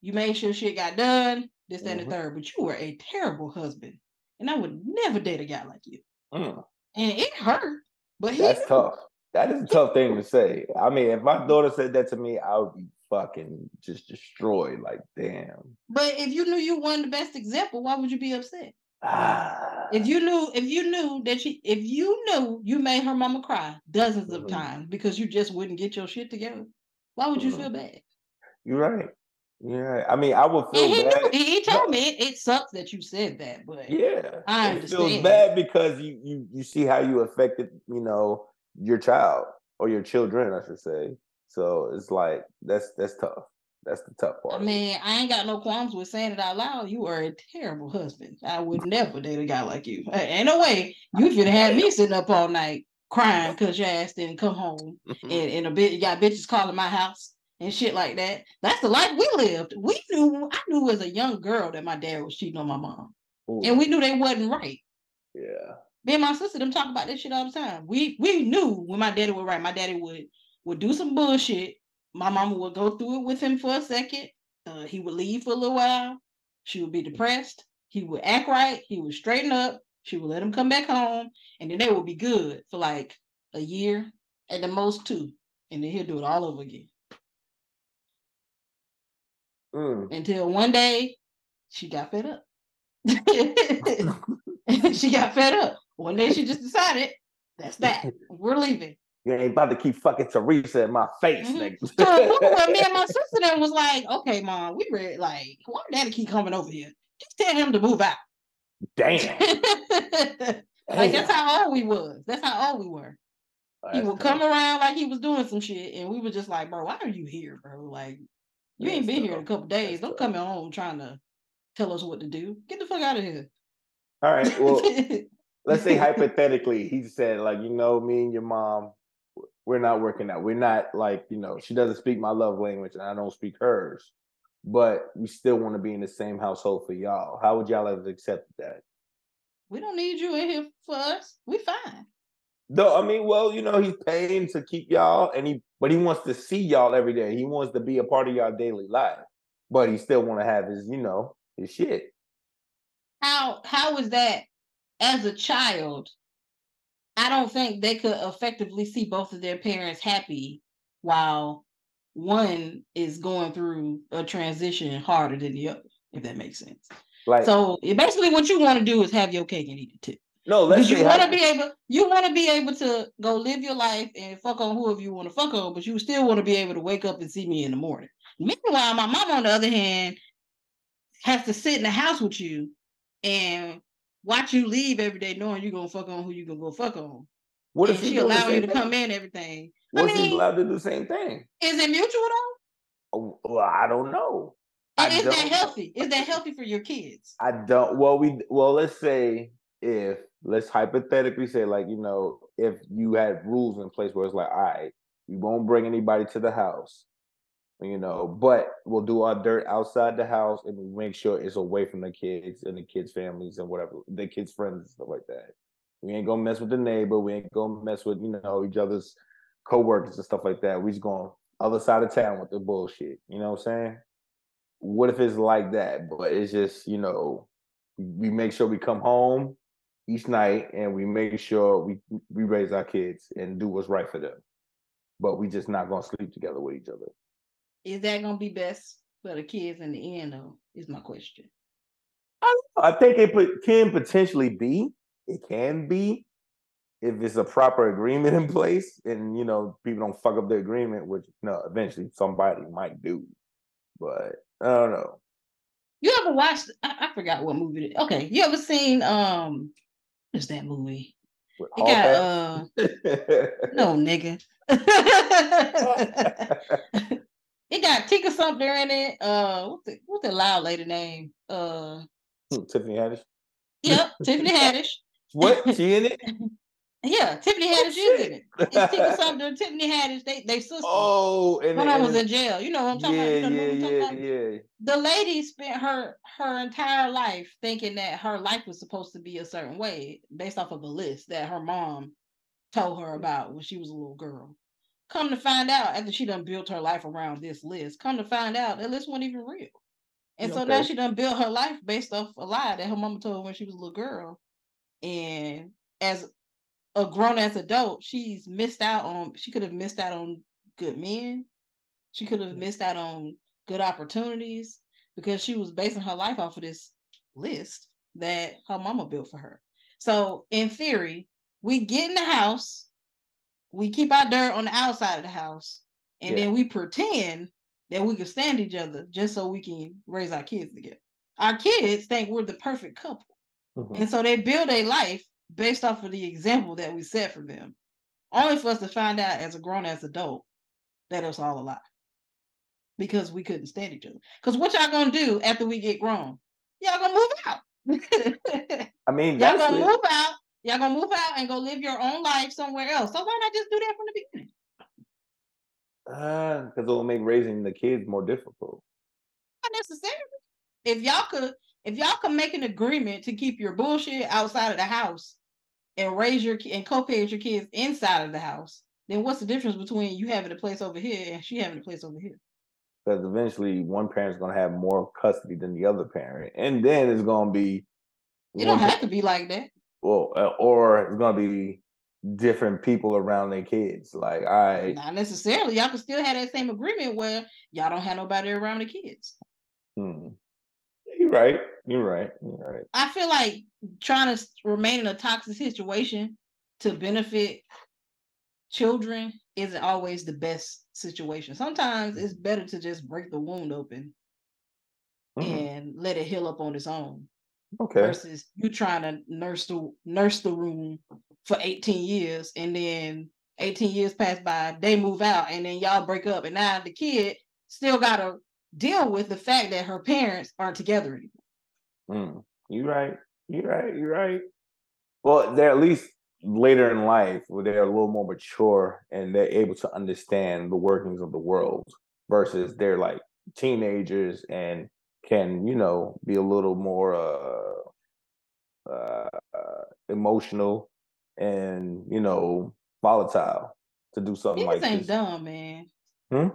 you made sure shit got done, this, that, and Mhm. the third. But you were a terrible husband. And I would never date a guy like you. Mm, And it hurt. But he that's knew. tough. That is a tough thing to say. I mean, if my daughter said that to me, I would be fucking just destroyed. Like, damn. But if you knew you weren't the best example, why would you be upset? Ah. If you knew, if you knew that she, if you knew you made her mama cry dozens of Mhm. times because you just wouldn't get your shit together, why would you Mhm. feel bad? You're right. You're. I mean, I would feel And he bad. knew, he, told me it, it sucks that you said that, but Yeah, I it feels bad because you you you see how you affected, you know, your child or your children, I should say. So it's like that's that's tough. That's the tough part. I mean, I ain't got no qualms with saying it out loud. You are a terrible husband. I would never date a guy like you. Hey, Ain't no way you should [LAUGHS] have had me sitting up all night crying because your ass didn't come home [LAUGHS] and, and a bit you got bitches calling my house and shit like that. That's the life we lived. We knew I knew as a young girl that my dad was cheating on my mom. Ooh, And we knew they wasn't right. yeah. Me and my sister them talk about this shit all the time. We we knew when my daddy was right. My daddy would would do some bullshit. My mama would go through it with him for a second. Uh, he would leave for a little while. She would be depressed. He would act right. He would straighten up. She would let him come back home, and then they would be good for like a year, at the most two, and then he'll do it all over again. Mm. Until one day, she got fed up. [LAUGHS] [LAUGHS] she got fed up. One day, she just decided, "That's that. We're leaving." You ain't about to keep fucking Teresa in my face, Mhm. nigga. So [LAUGHS] me and my sister then was like, okay, mom, we ready. Like, why daddy keep coming over here? Just tell him to move out. Damn. like that's how old we was. That's how old we were. Oh, he would come tough. around like he was doing some shit, and we were just like, bro, why are you here, bro? Like, you That's ain't been here in a couple days. Don't come home trying to tell us what to do. Get the fuck out of here. All right. Well, [LAUGHS] let's say hypothetically, he said, like, you know, me and your mom, we're not working out. We're not like, you know, she doesn't speak my love language and I don't speak hers, but we still want to be in the same household for y'all. How would y'all have accepted that? we don't need you in here for us. We fine. No, I mean, well, you know, he's paying to keep y'all, and he, but he wants to see y'all every day. He wants to be a part of y'all daily life, but he still want to have his, you know, his shit. how how is that as a child i don't think they could effectively see both of their parents happy while one is going through a transition harder than the other if that makes sense Like, so basically what you want to do is have your cake and eat it too no, let's you want to be able you want to be able to go live your life and fuck on whoever you want to fuck on but you still want to be able to wake up and see me in the morning meanwhile my mom on the other hand has to sit in the house with you and watch you leave every day knowing you're gonna fuck on who you gonna go fuck on what and if she she doing the allow you to thing? come in everything What I if she's allowed to do the same thing? is it mutual though Oh, Well, I don't know. I is that healthy is that healthy for your kids I don't. Well, we well, let's say if let's hypothetically say like you know if you had rules in place where it's like, all right, we won't bring anybody to the house, you know, but we'll do our dirt outside the house and we make sure it's away from the kids and the kids' families and whatever the kids' friends and stuff like that. We ain't gonna mess with the neighbor. We ain't gonna mess with you know each other's co-workers and stuff like that. We just going other side of town with the bullshit. You know what I'm saying? What if it's like that? But it's just you know we make sure we come home each night and we make sure we we raise our kids and do what's right for them. But we just not gonna sleep together with each other. is that gonna be best for the kids in the end though is my question I I think it pot- can potentially be. It can be if it's a proper agreement in place, and you know people don't fuck up the agreement, which no, eventually somebody might do. But I don't know. you ever watched I, I forgot what movie it is. okay you ever seen um is that movie With it got uh [LAUGHS] no nigga [LAUGHS] It got Tika Sumter in it. Uh, what's the what's the loud lady name? Uh, Tiffany Haddish. yep, Tiffany Haddish. What? She in it? [LAUGHS] Yeah, Tiffany Oh, Haddish is in it. It's Tika and Tiffany Haddish. They they sisters. Oh, and One it- of them and was in jail. You know what I'm talking yeah, about? You know yeah, talking yeah, about? yeah. The lady spent her her entire life thinking that her life was supposed to be a certain way based off of a list that her mom told her mm. about when she was a little girl. Come to find out, after she done built her life around this list, come to find out that list wasn't even real. And so now she done built her life based off a lie that her mama told her when she was a little girl. And as a grown ass adult, she's missed out on. She could have missed out on good men. She could have missed out on good opportunities because she was basing her life off of this list that her mama built for her. So, in theory, we get in the house, we keep our dirt on the outside of the house, and Yeah. then we pretend that we can stand each other just so we can raise our kids together. Our kids think we're the perfect couple. Mhm. And so they build a life based off of the example that we set for them, only for us to find out as a grown ass adult that it was all a lie because we couldn't stand each other. Because what y'all gonna do after we get grown? Y'all gonna move out. [LAUGHS] I mean, y'all gonna it. move out. Y'all gonna move out and go live your own life somewhere else. So why not just do that from the beginning? Uh, because it will make raising the kids more difficult. Not necessarily. If y'all could, if y'all could make an agreement to keep your bullshit outside of the house and raise your and co-parent your kids inside of the house, then what's the difference between you having a place over here and she having a place over here? Because eventually, one parent's gonna have more custody than the other parent, and then it's gonna be It don't have to be like that. well, uh, or it's gonna be different people around their kids. Like, all right, Not necessarily. Y'all can still have that same agreement where y'all don't have nobody around the kids. hmm. You're right, you're right, you're right. I feel like trying to remain in a toxic situation to benefit children isn't always the best situation. Sometimes it's better to just break the wound open Mhm. and let it heal up on its own Okay, versus you trying to nurse the nurse the room for 18 years and then 18 years pass by, they move out and then y'all break up and now the kid still gotta deal with the fact that her parents aren't together anymore. Mm, you're right, you're right, you're right. Well, they're at least later in life where they're a little more mature and they're able to understand the workings of the world versus they're like teenagers and can you know be a little more uh, uh, emotional and you know volatile to do something Kids like ain't this. dumb, man. Hmm?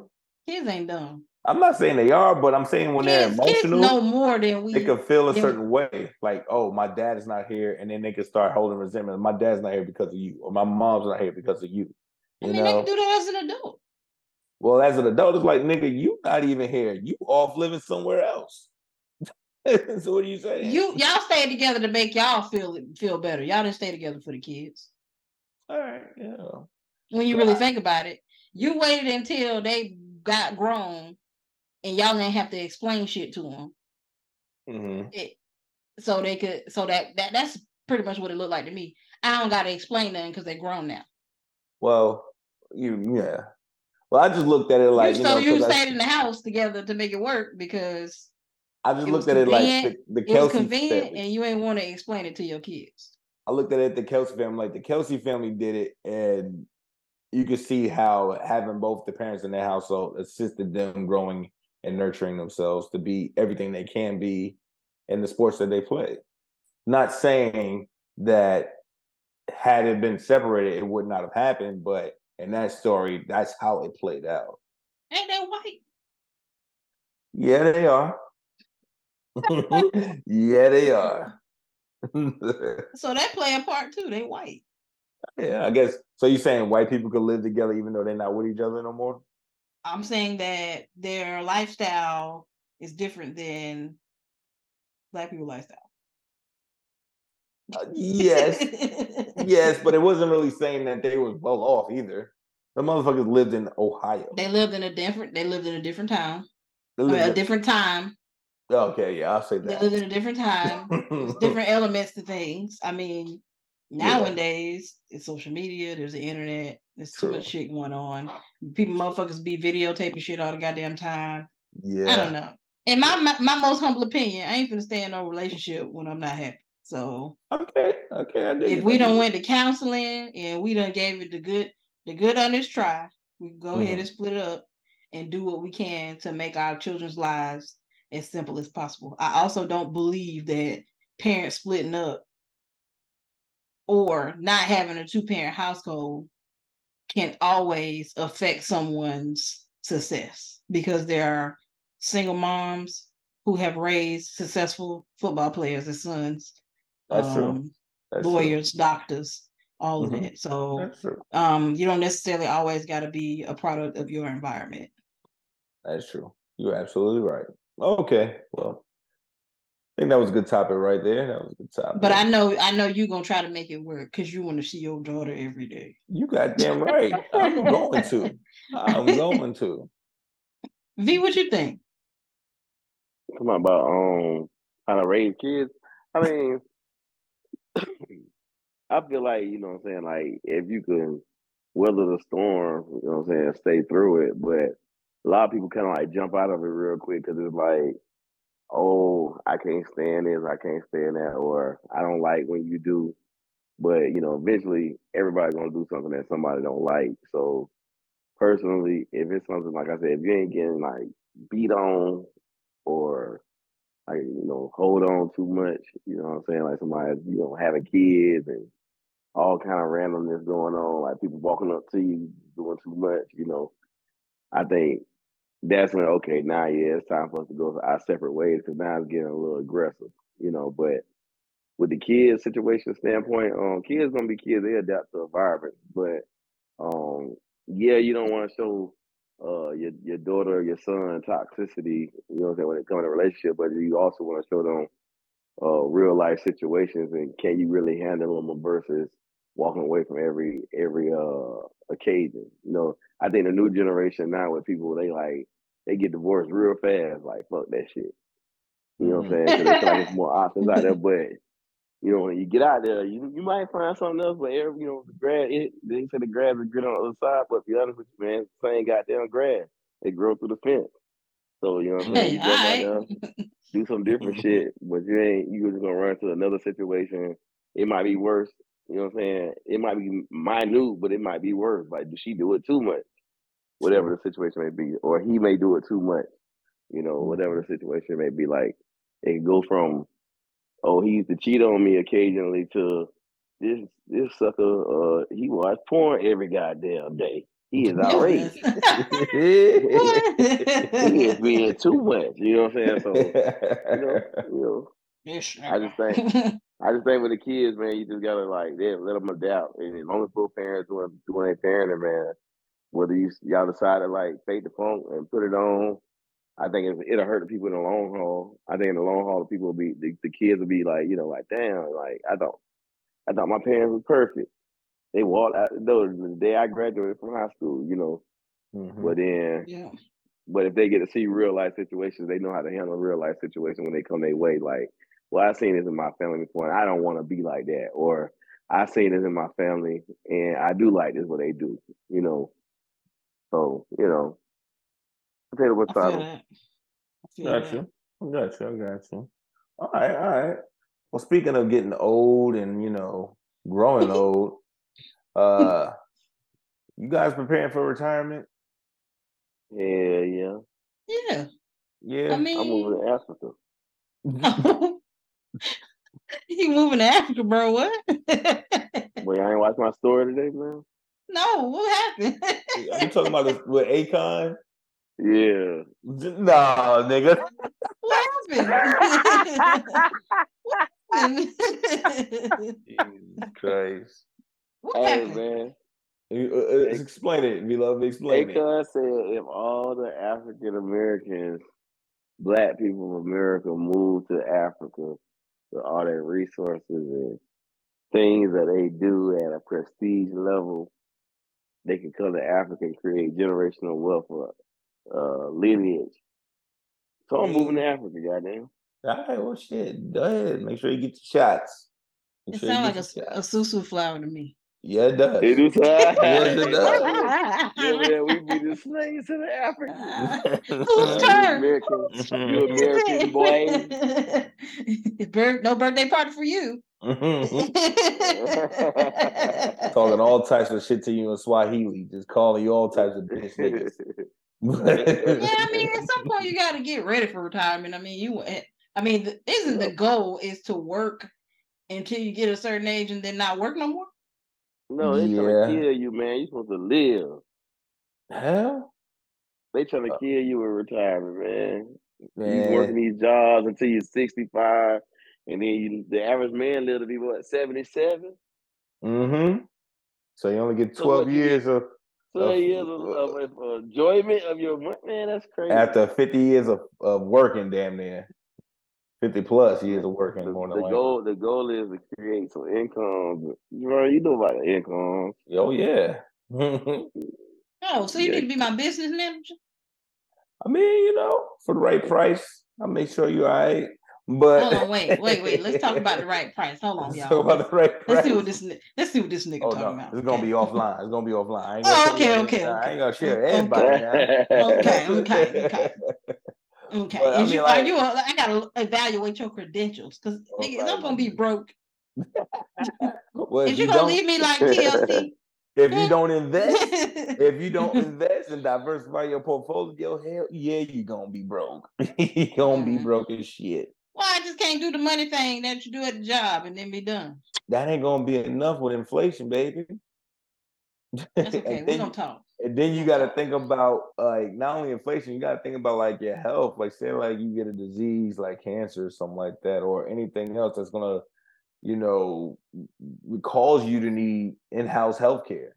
Kids ain't dumb. I'm not saying they are, but I'm saying when they're emotional, know more than we they can feel a certain way, like, oh, my dad is not here, and then they can start holding resentment. My dad's not here because of you, or my mom's not here because of you. I You mean, they know, can do that as an adult. well, as an adult, it's like, nigga, you not even here. You off living somewhere else. [LAUGHS] so what are you saying? You y'all stayed together to make y'all feel feel better. Y'all didn't stay together for the kids. all right, yeah, When you really think about it, you waited until they got grown, and y'all didn't have to explain shit to them. hmm It, so they could, so that that that's pretty much what it looked like to me. I don't got to explain nothing because they're grown now. Well, you, yeah. Well, I just looked at it like you, you so know, you 'cause I, stayed in the house together to make it work because I just looked at it like the, the it was Kelce convenient, family. and you ain't want to explain it to your kids. I looked at it the Kelce family, like the Kelce family did it, and you could see how having both the parents in their household assisted them growing and nurturing themselves to be everything they can be in the sports that they play. Not saying that had it been separated, it would not have happened, but in that story, that's how it played out. Ain't they white? Yeah, they are. [LAUGHS] yeah, they are. So they play a part too. They white. yeah, I guess. So you're saying white people could live together even though they're not with each other no more? I'm saying that their lifestyle is different than black people lifestyle. Uh, yes, yes, but it wasn't really saying that they was well off either. The motherfuckers lived in Ohio. they lived in a different. They lived in a different town. I mean, a different time. okay, yeah, I'll say that. They lived in a different time. [LAUGHS] Different elements to things. I mean, Yeah. nowadays it's social media. There's the internet. There's too much shit going on. People, motherfuckers, be videotaping shit all the goddamn time. yeah. I don't know. In my, my my most humble opinion, I ain't gonna stay in no relationship when I'm not happy. So Okay, okay. I dig if we don't went to counseling and we done gave it the good the good honest try, we can go ahead Mhm. and split it up and do what we can to make our children's lives as simple as possible. I also don't believe that parents splitting up or not having a two parent household can always affect someone's success because there are single moms who have raised successful football players as sons, That's true. um, That's true. lawyers, doctors. all of Mhm. that. So That's true. um, you don't necessarily always got to be a product of your environment. That's true. You're absolutely right. Okay. Well, I think that was a good topic right there. That was a good topic. But I know, I know you're gonna try to make it work because you want to see your daughter every day. you got damn right. I'm going to. I'm going to. [LAUGHS] V, what you think? Come on about um how to raise kids. I mean, [COUGHS] I feel like you know what I'm saying. Like if you can weather the storm, you know what I'm saying, stay through it. But a lot of people kind of like jump out of it real quick because it's like, oh, I can't stand this, I can't stand that, or I don't like when you do. But you know, eventually everybody's gonna do something that somebody don't like. So personally, if it's something like I said, if you ain't getting like beat on or like you know hold on too much, you know what I'm saying, like somebody you know having kids and all kind of randomness going on, like people walking up to you doing too much, you know. I think that's when okay, now yeah, it's time for us to go our separate ways because now it's getting a little aggressive, you know. But with the kids situation standpoint, um, kids gonna be kids. They adapt to environment, but um, yeah, you don't want to show uh your your daughter or your son toxicity. You know what I'm saying when it comes to a relationship, but you also want to show them uh real life situations and can you really handle them versus walking away from every every uh occasion. You know, I think the new generation now with people they like they get divorced real fast. Like fuck that shit. You know what I'm mm-hmm. saying? 'Cause they feel like it's more options out there, but you know, when you get out there, you you might find something else. But every, you know, the grass, it, they say the grass is green on the other side. But to be honest with you, man, it's the same goddamn grass. It grow through the fence. So you know what I'm saying? You jump out alright. there, do some different [LAUGHS] shit, but you ain't you just gonna run into another situation. It might be worse. You know what I'm saying? It might be minute, but it might be worse. Like, did she do it too much? Whatever the situation may be, or he may do it too much. You know, whatever the situation may be. Like, it can go from oh, he used to cheat on me occasionally to this this sucker, uh, he watch porn every goddamn day. He is [LAUGHS] outrageous. [LAUGHS] he is being too much. You know what I'm saying? So you know, [LAUGHS] you know, I just think I just think with the kids, man, you just gotta like yeah, let them adapt. And as long as both parents doing doing their parenting, man, whether you y'all decide to like fake the funk and put it on, I think it, it'll hurt the people in the long haul. I think in the long haul, the people will be the, the kids will be like, you know, like damn, like I thought I thought my parents were perfect. They walked out the door the day I graduated from high school, you know. Mhm. But then, yeah. but if they get to see real life situations, they know how to handle real life situations when they come their way. Like, well, I seen this in my family before, and I don't want to be like that. Or I seen this in my family, and I do like this what they do. You know. So you know, potato I feel potato. that. I feel Got that. you. I got you. I got you. All right, all right. Well, speaking of getting old and you know growing [LAUGHS] old, uh, you guys preparing for retirement? Yeah, yeah. Yeah. Yeah. I I'm mean, moving to Africa. [LAUGHS] you moving to Africa, bro? What? [LAUGHS] Boy, I ain't watched my story today, man. No, what happened? Are you talking about this with Akon? Yeah. No, nigga. what happened? what happened? Jesus Christ. what Hey, happened? man. You- uh, uh, explain it, We love. Explain it. Akon said if all the African Americans, black people of America, move to Africa with all their resources and things that they do at a prestige level, they can come to Africa and create generational wealth for uh, lineage. So I'm moving to Africa, goddamn. All right, well, shit. Go ahead. Make sure you get your shots. Make It sure sounds like a, a susu flower to me. Yeah, it does. It is Yes, it [LAUGHS] does. Yeah, man, we be the slaves to the Africans. [LAUGHS] Whose you turn? American, you [LAUGHS] American boy. No birthday party for you. Talking all types of shit to you in Swahili, just calling you all types of bitch niggas. Yeah, I mean, at some point you got to get ready for retirement. I mean, you. I mean, the, isn't the goal is to work until you get a certain age and then not work no more? no, they trying Yeah. to kill you, man. You supposed to live. Hell, They trying to Uh, kill you in retirement, man. You working these jobs until you're 65, and then you, the average man live to be what 77. Mm-hmm. So you only get So 12 what, years of So Of- years of, of, of enjoyment of your man, that's crazy. after 50 years of, of working, damn near 50 plus years of working the, the goal, the goal is to create some income. You know, you know about the income. Oh yeah. [LAUGHS] Oh, so you Yeah. need to be my business manager? I mean, you know, for the right price, I'll make sure you're all right. But Hold on, wait, wait, wait. Let's talk about the right price. Hold on, [LAUGHS] y'all. about the right price. Let's see what this ni- let's see what this nigga Oh talking no, about. it's gonna be offline. It's gonna be offline. I ain't Oh, gonna share okay, it. okay, I ain't gonna share Okay. everybody now. Okay, okay, [LAUGHS] okay. Okay. But, I Is mean, you, like- are you? A, I gotta evaluate your credentials because Oh, nigga, I'm gonna right. be broke. [LAUGHS] Well, if Is you you gonna don't, leave me like TLC? if you don't invest, if you don't invest and diversify your portfolio, hell yeah, you gonna be broke. you gonna be Mhm. broke as shit. Why I just can't do the money thing that you do at the job and then be done? That ain't gonna be enough with inflation, baby. That's okay. [LAUGHS] We're then, gonna talk. and then you gotta think about like not only inflation, you gotta think about like your health. Like say like you get a disease like cancer or something like that, or anything else that's gonna, you know, cause you to need in-house health care.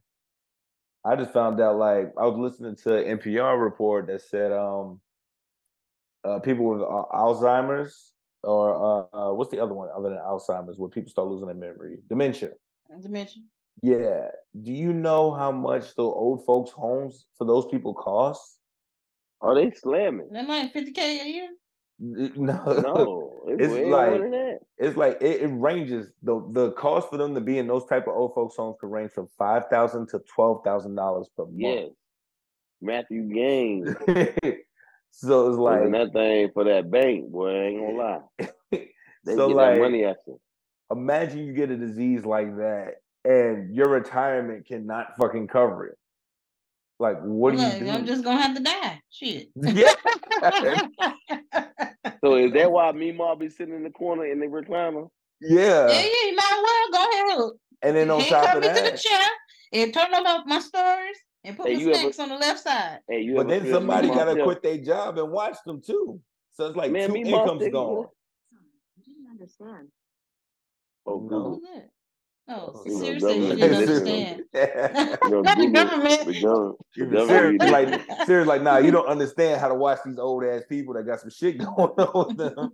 I just found out like I was listening to an NPR report that said um uh, people with uh, Alzheimer's or uh, uh, what's the other one other than Alzheimer's where people start losing their memory, dementia. Not to mention. Yeah. Do you know how much the old folks' homes for those people cost? Are they slamming? That like 50k a year? No, No, it's, [LAUGHS] It's way like- more than that. it's like it, it ranges. the The cost for them to be in those type of old folks' homes could range from five thousand to twelve thousand dollars per month. Yes, Matthew Gaines month. [LAUGHS] so it's was in like that thing for that bank, boy. I ain't gonna [LAUGHS] lie. They so get like that money after. imagine you get a disease like that and your retirement cannot fucking cover it. Like, what do you Look, do? I'm just gonna have to die. Shit. [LAUGHS] [LAUGHS] yeah. So is that why me and mom be sitting in the corner in the recliner? yeah, yeah. yeah, you might as well go ahead. And then on Handcuff top of me to the that, chair and turn them up my stories and put Hey, my you ever- snacks on the left side. Hey, you but then somebody got to mom quit their job and watch them too. So it's like Man, two me mom incomes gone. I didn't understand. Oh, No. Google. Who's that? Oh, You know, Siri said she government didn't understand. [LAUGHS] Not the [LAUGHS] government. The government, the Even government Siri, be like [LAUGHS] listening. Siri's like, nah, you don't understand how to watch these old ass people that got some shit going on with them.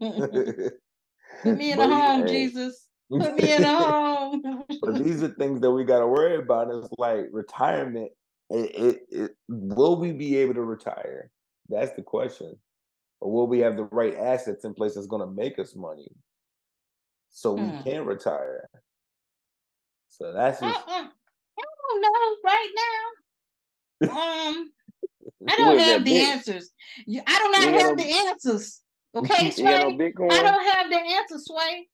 Put me in But a home, hey. Jesus. Put me in a home. but these are things that we got to worry about. It's like retirement. It, it, it, will we be able to retire? That's the question. Or will we have the right assets in place that's going to make us money so we Hmm. can retire? So that's Uh-uh. just. I don't know right now. Um, [LAUGHS] I don't have the bitch? answers. I do not have no- the answers. [LAUGHS] Okay, Sway. no I don't have the answers, Sway.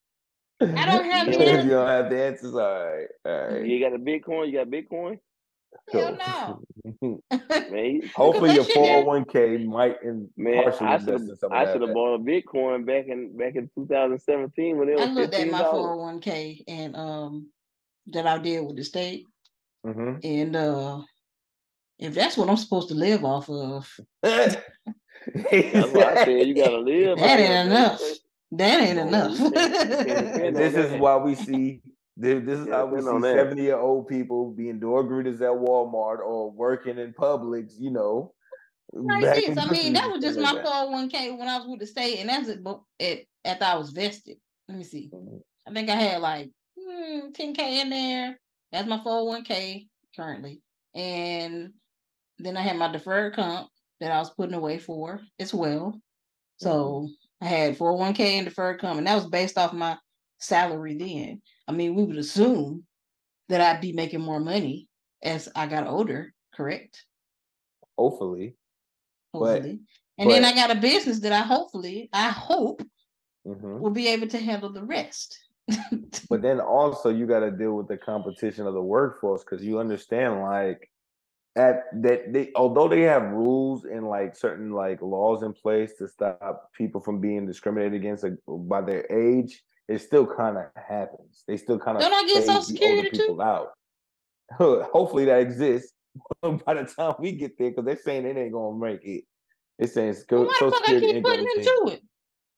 I don't [LAUGHS] have the You you answers. don't have the answers. All right. All right. You got a Bitcoin? You got Bitcoin? Hell no. [LAUGHS] Man, Hopefully, your 401k might in man, partially I should have some I should have bought a Bitcoin back in back in 2017 when it was I looked at my 401k and um that I did with the state. hmm And uh if that's what I'm supposed to live off of, That's why I said you gotta live. [LAUGHS] that ain't enough. That ain't enough. you can't- you can't depend And [LAUGHS] on this is that. why we see this, this is Yeah, how we see 70 year old people being door greeters at Walmart or working in Publix, you know. like bagging this. I mean, that was just my like that. 401k when I was with the state, and that's it. But at after I was vested, let me see. Mhm. I think I had like hmm, 10k in there. That's my 401k currently, and then I had my deferred comp that I was putting away for as well. So I had 401k and deferred comp, and that was based off my salary then. I mean, we would assume that I'd be making more money as I got older, correct? Hopefully. But- hopefully. and then I got a business that I hopefully, I hope Mhm. will be able to handle the rest. [LAUGHS] But then also you got to deal with the competition of the workforce because you understand like at that they although they have rules and like certain like laws in place to stop people from being discriminated against by their age, it still kind of happens. They still kind of Don't I get Social Security too? people out. [LAUGHS] Hopefully that exists [LAUGHS] by the time we get there because they're saying it ain't gonna make it. They're saying Well, Social why the fuck I Security keep gonna putting into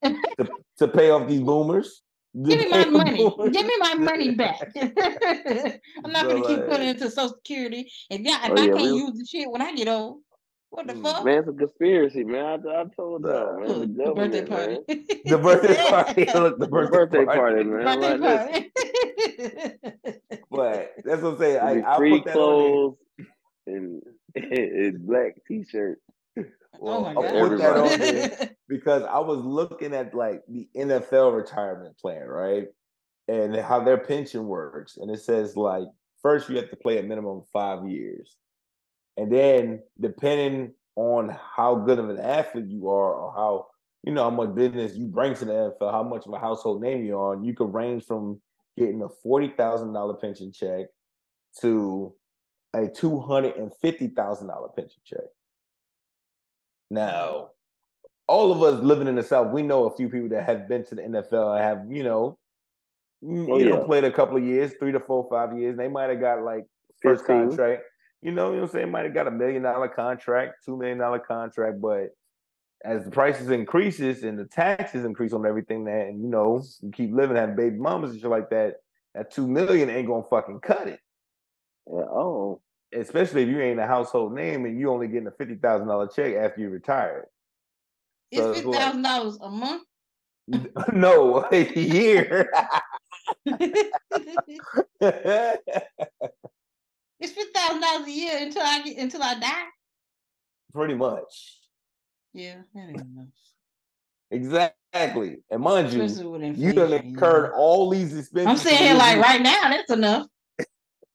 it? [LAUGHS] to, to pay off these boomers. Give me my money. Give me my money back. I'm not So, gonna keep like- putting into Social Security. If y'all, if Oh, I can't use the shit when I get old, what the Mm, fuck? Man, it's a conspiracy, man. I, I told y'all, man. The, Look, the birthday government, party. man. [LAUGHS] The birthday party. [LAUGHS] Look, the The birthday, birthday party. party, man. birthday Like, party. But that's what I'm saying. I, I'll free put that clothes and, [LAUGHS] and black t-shirt. there. oh Well, my I'll god. put that on there because I was looking at like the NFL retirement plan, right? And how their pension works. And it says like first you have to play a minimum of five years. And then depending on how good of an athlete you are or how you know how much business you bring to the NFL, how much of a household name you are, you could range from getting a forty thousand dollar pension check to a two hundred and fifty thousand dollar pension check. Now, all of us living in the South, we know a few people that have been to the NFL and have, you know, you Oh, you know, played a couple of years, three to four, five years. They might have got like first 15. contract. You know, you know what I'm saying? Might have got a million dollar contract, two million dollar contract, but as the prices increases and the taxes increase on everything that, and you know, you keep living, having baby mamas and shit like that, that two million ain't gonna fucking cut it. Yeah, oh, Especially if you ain't a household name and you only getting a fifty thousand dollar check after you retired. So it's fifty thousand dollars a month. [LAUGHS] no, [LAUGHS] a year. [LAUGHS] it's fifty thousand dollars a year until I get until I die. Pretty much. Yeah, that ain't enough. Exactly. And mind you, you done incurred all these expenses. I'm saying like right now, that's enough.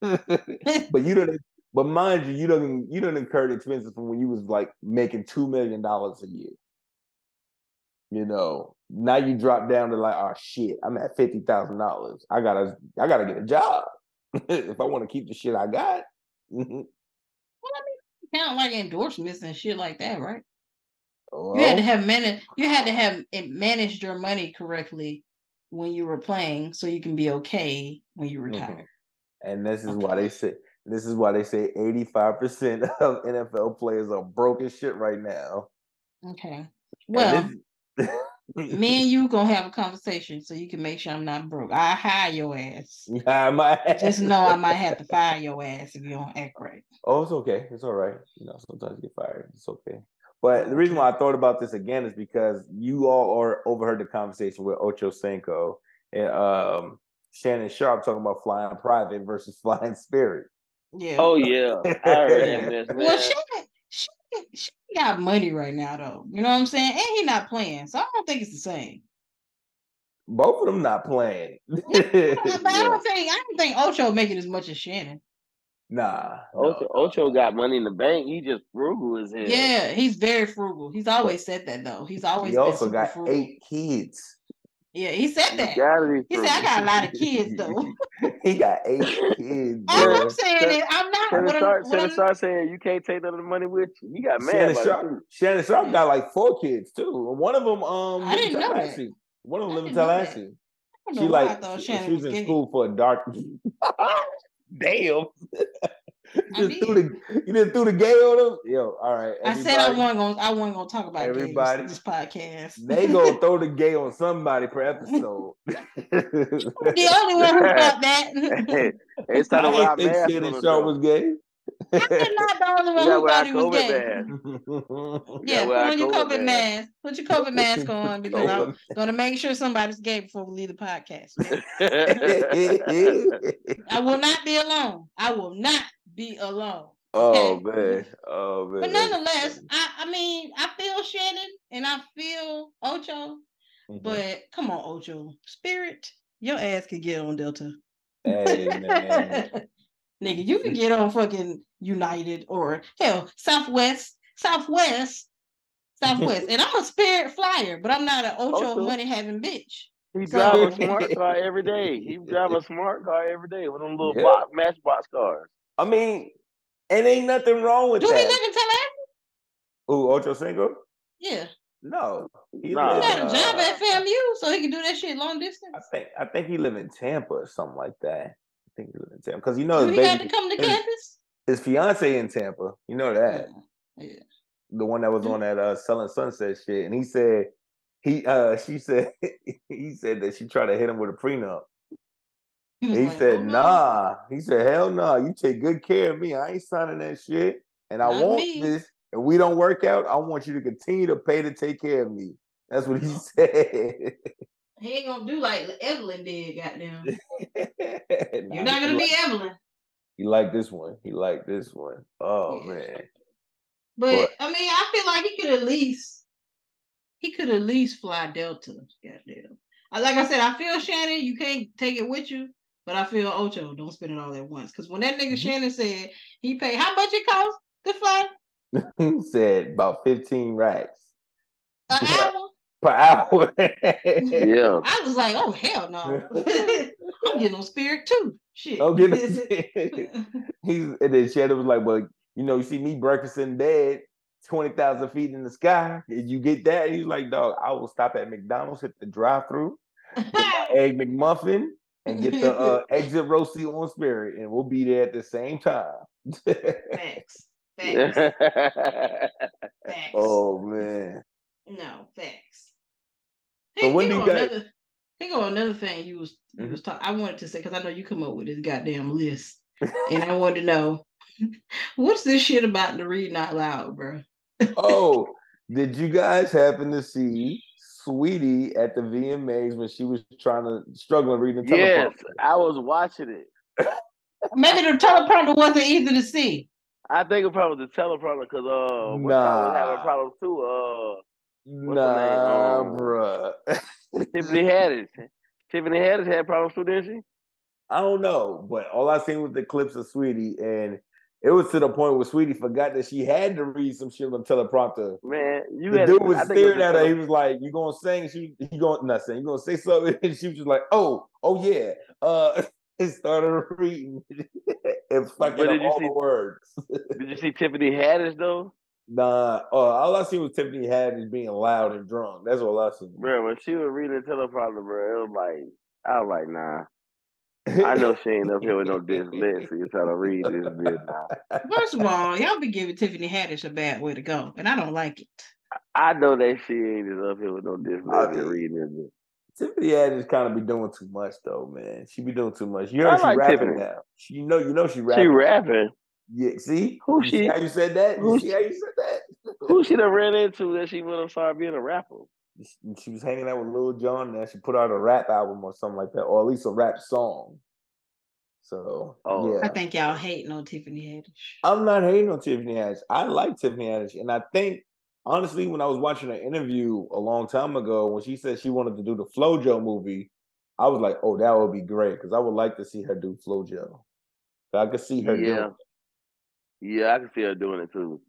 [LAUGHS] but you don't but mind you, you don't you don't incur expenses from when you was like making two million dollars a year. You know, now you drop down to like, oh shit, I'm at fifty thousand dollars. I gotta I gotta get a job [LAUGHS] if I want to keep the shit I got. [LAUGHS] Mhm. Count like endorsements and shit like that, right? Well, You had to have managed. You had to have managed your money correctly when you were playing, so you can be okay when you Mhm. retire. and this is why they say this is why they say 85% [LAUGHS] of NFL players are broken shit right now. Okay. Well, this- me and [LAUGHS] you gonna have a conversation so you can make sure I'm not broke. I hire your ass. [LAUGHS] I might Just know I might have to fire your ass if you don't act right. Oh, it's okay. It's all right. You know, sometimes you get fired. It's okay. But the reason why I thought about this again is because you all are overheard the conversation with Ocho Cinco and um, Shannon Sharpe talking about flying private versus flying spirit. Yeah. oh yeah, I heard that [LAUGHS] mess, man. well, she, she, she got money right now though. You know what I'm saying? And he not playing, so I don't think it's the same. Both of them not playing. [LAUGHS] But I [LAUGHS] don't think I don't think Ocho making as much as Shannon. nah. no, Ocho, no. Ocho got money in the bank. He just frugal as hell. Yeah, he's very frugal. He's always said that though. He's always He also super got frugal. eight kids. Yeah, he said You that. gotta He said, "I got a lot of kids though." [LAUGHS] he got eight kids. All. I'm saying is, I'm not. Shannon What I'm, Sharpe, Shannon I'm, Sharpe saying you can't take none of the money with you. He got mad Shannon Sharpe. Shannon Sharpe got like four kids too. One of them, um, I didn't know that. Tallahassee. One of them I live in didn't know that. Tallahassee. She know why I like she, she was was in school for a dark. [LAUGHS] Damn. [LAUGHS] I you just threw the you just threw the gay on them. Yo, all right. I said I wasn't gonna. I wasn't gonna talk about gays Everybody. this podcast. [LAUGHS] They gonna throw the [LAUGHS] gay on somebody per episode. the only one who thought that. Hey, they started I with our didn't think mask Shannon on. Sharpe though. was gay. I'm not the only We one got who with our thought he was COVID gay. mask. Yeah, Yeah, put well, I on your COVID COVID mask. mask. Put your COVID mask on because I'm gonna make sure somebody's gay before we leave the podcast. I will not be alone. I will not be alone. oh Okay. man. Oh man. But nonetheless. I, I mean, I feel Shannon and I feel Ocho, Mhm. but come on, Ocho. Spirit, your ass can get on Delta. hey [LAUGHS] man. Nigga, you can get on fucking United or hell, Southwest, Southwest, Southwest. [LAUGHS] and I'm a Spirit flyer, but I'm not an Ocho Ocho. money having bitch. He So- drive a smart car every day. He drive a smart car every day with them little Yeah. box, matchbox cars. I mean, and ain't nothing wrong with Do he that. live in Tallahassee? Ooh, Ocho Cinco? Yeah. No. He Nah. live He got a job uh, at FAMU, so he can do that shit long distance. I think I think he live in Tampa or something like that. I think he live in Tampa because you know Do his he got to come to his- campus? his fiance in Tampa. You know that Yeah. Yeah. the one that was Mm. on that uh selling sunset shit, and he said he uh she said [LAUGHS] he said that she tried to hit him with a prenup. He, He like, said, "Oh, no, nah. He said, hell no. You take good care of me. I ain't signing that shit. And I Not want me." this. If we don't work out, I want you to continue to pay to take care of me. That's what he [LAUGHS] said. He ain't gonna do like Evelyn did, goddamn. [LAUGHS] You're not gonna be like- Evelyn. He liked this one. He liked this one. Oh Yeah. man. But But- I mean, I feel like he could at least he could at least fly Delta. Goddamn. Like I said, I feel Shannon, you can't take it with you, but I feel Ocho, don't spend it all at once. Because when that nigga Mhm. Shannon said he paid how much it cost to fly [LAUGHS] he said about 15 racks an [LAUGHS] hour, per hour. Yeah. I was like, oh hell no. [LAUGHS] I'm getting on spirit too. Shit. Don't get He's and then Shannon was like, Well, you know, you see me breakfast in bed, 20,000 feet in the sky. Did you get that? He's like, Dog, I will stop at McDonald's, hit the drive through, get egg McMuffin, and get the uh, [LAUGHS] exit roasty on spirit, and we'll be there at the same time. Thanks. Thanks. Thanks. oh man. No, thanks. So Hey, when do you guys- another, go another thing you was you Mhm. was talking. I wanted to say because I know you come up with this goddamn list, and I wanted to know [LAUGHS] what's this shit about the reading out loud, bro. oh, [LAUGHS] did you guys happen to see Saweetie at the VMAs when she was trying to struggling reading the yes, teleprompter? I was watching it. [LAUGHS] Maybe the teleprompter wasn't easy to see. I think it probably was the teleprompter because uh, what nah. was having Nah. problems too. Uh, What's Nah, her name? Um, bruh. [LAUGHS] Tiffany Haddish. Tiffany Haddish had problems too, didn't she? I don't know, but all I seen was the clips of Saweetie, and it was to the point where Saweetie forgot that she had to read some shit on teleprompter. Man, you the had dude I was staring the at her. He was like, "You gonna sing?" She he going not saying. You gonna say something? [LAUGHS] And she was just like, "Oh, oh yeah." Uh, [LAUGHS] and started reading [LAUGHS] and fucking up all see- the words. Did you see Tiffany Haddish though? nah, uh, all I seen was Tiffany Haddish being loud and drunk. That's all I seen. Bro, when she was reading the teleprompter, bro, it was like I was like, nah. I know [LAUGHS] she ain't up here with no dyslexia trying to read this bit now. First of all, y'all be giving Tiffany Haddish a bad way to go, and I don't like it. I know that she ain't just up here with no dyslexia mean, reading this bit. Tiffany Haddish kind of be doing too much though, man. She be doing too much. You heard I she like rapping Tiffany. now. She, you know, you know she rapping. She rapping. Yeah, see? Who You see she- how you said that? You who see how you said that? Who she done ran into that she went and started being a rapper? She- She was hanging out with Lil Jon, and she put out a rap album or something like that, or at least a rap song. So Oh. yeah, I think y'all hating on Tiffany Haddish. I'm not hating on Tiffany Haddish. I like Tiffany Haddish, and I think honestly, when I was watching an interview a long time ago, when she said she wanted to do the FloJo movie, I was like, "Oh, that would be great," because I would like to see her do FloJo. I could see her doing. Yeah. it, Yeah, I can see her doing it too.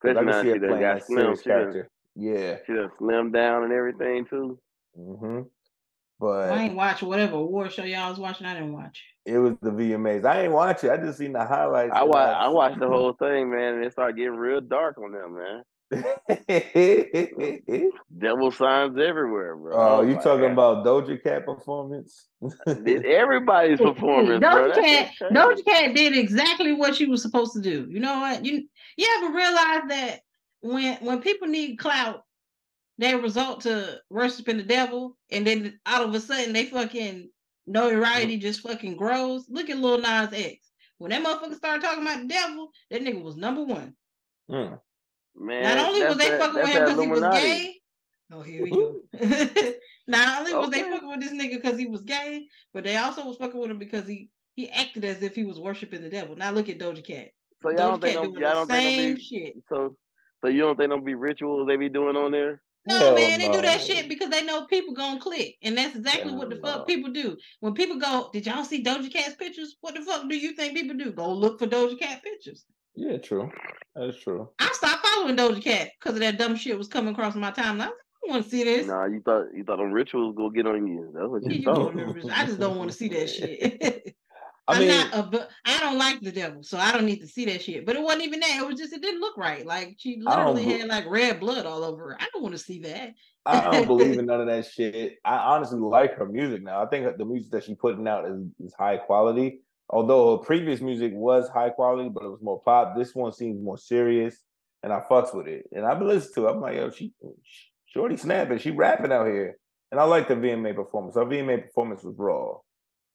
'cause Especially I now can see she her done playing got that slim. serious She done, character. Yeah. she done slimmed down and everything too. hmm But I But ain't watch whatever award show y'all was watching. I didn't watch. it was the VMAs. I ain't watch it. I just seen the highlights. I and watched I watched the whole [LAUGHS] thing, man, and it started getting real dark on them, man. Devil signs everywhere, bro. Oh, you like, talking "Ah, about Doja Cat performance? Did everybody's [LAUGHS] performance, bro. Doja That Cat, shit crazy. Doja Cat did exactly what she was supposed to do. You know what? You you ever realize that when when people need clout, they resort to worshiping the devil, and then all of a sudden they fucking notoriety just fucking grows. Look at Lil Nas X. When that motherfucker started talking about the devil, that nigga was number one. Mm. Man, Not only was they that- fucking with him because he was gay. Oh, here we go. [LAUGHS] Not only was they fucking with this nigga because he was gay, but they also was fucking with him because he he acted as if he was worshiping the devil. Now look at Doja Cat. So y'all Doja don't think Cat no, y'all don't think no be shit. so so you don't think no be rituals they be doing on there? No, Hell man, they do that shit because they know people gonna click, and that's exactly what the no. fuck people do. When people go, did y'all see Doja Cat's pictures? What the fuck do you think people do? Go look for Doja Cat pictures. Yeah, true. That's true. I stopped following Doja Cat because of that dumb shit was coming across my timeline. I don't want to see this. Nah, you thought you thought them rituals go get on you. That's what you you thought. doing I just don't want to see that [LAUGHS] shit. [LAUGHS] I I'm mean, not a, I don't like the devil, so I don't need to see that shit. But it wasn't even that. It was just it didn't look right. Like she literally had like red blood all over her. I don't want to see that. I don't believe [LAUGHS] in none of that shit. I honestly like her music now. I think the music that she's putting out is, is high quality. Although her previous music was high quality, but it was more pop. This one seems more serious, and I fucks with it. And I've been listening to it. I'm like, yo, she Shorty snapping. She rapping out here, and I like the VMA performance. Her VMA performance was raw,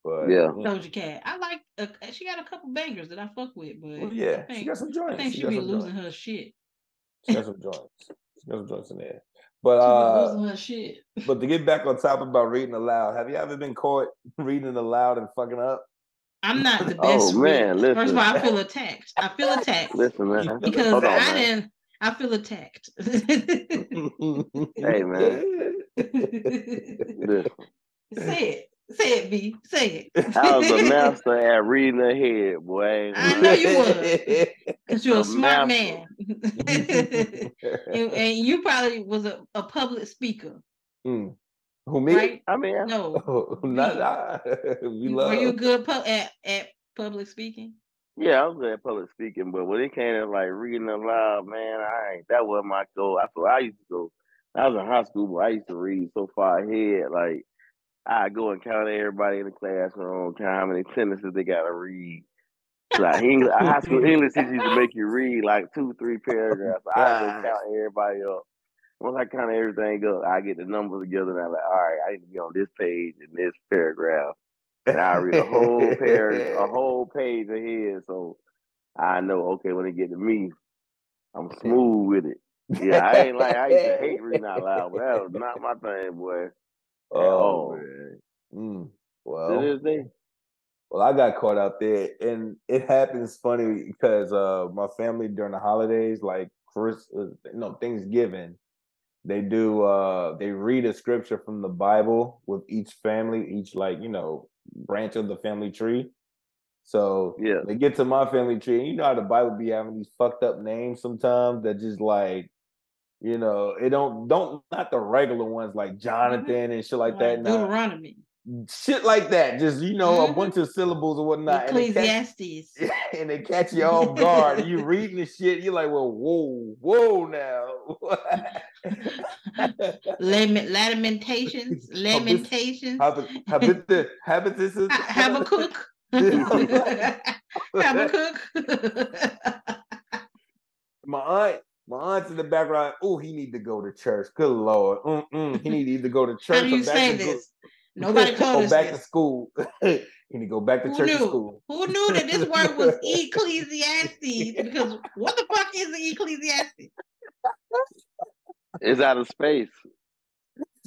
but Yeah. Doja Cat. I like. Uh, she got a couple bangers that I fuck with, but well, yeah, I she got some joints. I think She she be losing joints. her shit. She got some joints. She got some joints in there. But uh, losing her shit. but to get back on topic about reading aloud, have you ever been caught reading aloud and fucking up? I'm not the [LAUGHS] best. Oh, best. man, reader. First of all. I feel attacked. I feel attacked [LAUGHS] Listen, man. [LAUGHS] because on, I man. didn't. I feel attacked. Hey, man. Say it. Say it, B. Say it. [LAUGHS] I was a master [LAUGHS] at reading ahead, boy. I know you was. Because you're a [LAUGHS] A smart master. man. and, and you probably was a, a public speaker, Mm. Who me? right? I mean, I- No. Oh, not Me. I. we You- love. Were you good pu- at, at public speaking? yeah, I was good at public speaking, but when it came to like reading aloud, man, I ain't that wasn't my goal. That's what I used to go. I was in high school, but I used to read so far ahead. Like I go and count everybody in the classroom, count how many sentences they got to read. Like English, high school English teachers used to make you read like two, three paragraphs. [LAUGHS] I go count everybody up. Once I count everything up, I get the numbers together, and I'm like, all right, I need to be on this page in this paragraph, and I read a whole paragraph, a [LAUGHS] whole page ahead, so I know. Okay, when it get to me, I'm smooth with it. Yeah, I ain't like I used to hate reading out loud, but that was [LAUGHS] not my thing, boy. Oh man. Mm. To Well, this day, well, I got caught out there, and it happens funny because uh, my family during the holidays, like Chris, uh, no Thanksgiving, they do uh, they read a scripture from the Bible with each family, each like you know branch of the family tree. So Yeah. they get to my family tree, and you know how the Bible be having these fucked up names sometimes that just like, you know, it don't don't not the regular ones like Jonathan and shit like that. Nah, Deuteronomy, shit like that. Just you know, a Mhm. bunch of syllables or whatnot. And they, catch, Ecclesiastes. [LAUGHS] and they catch you off guard. you reading the shit, you're like, well, whoa, whoa now. [LAUGHS] Lament, lamentations, [LAUGHS] lamentations, Habit, habit, the habitus. Ha- Habakkuk. Habakkuk. My aunt, my aunt's in the background. Oh, he need to go to church. Good lord. Mm-mm. He need to either go to church How do or you back say to go- this? [LAUGHS] Nobody told or us back to school. [LAUGHS] he need to go back to Who church knew? school. Who knew that this word was [LAUGHS] Ecclesiastes? Because what the fuck is the Ecclesiastes? it's out of space.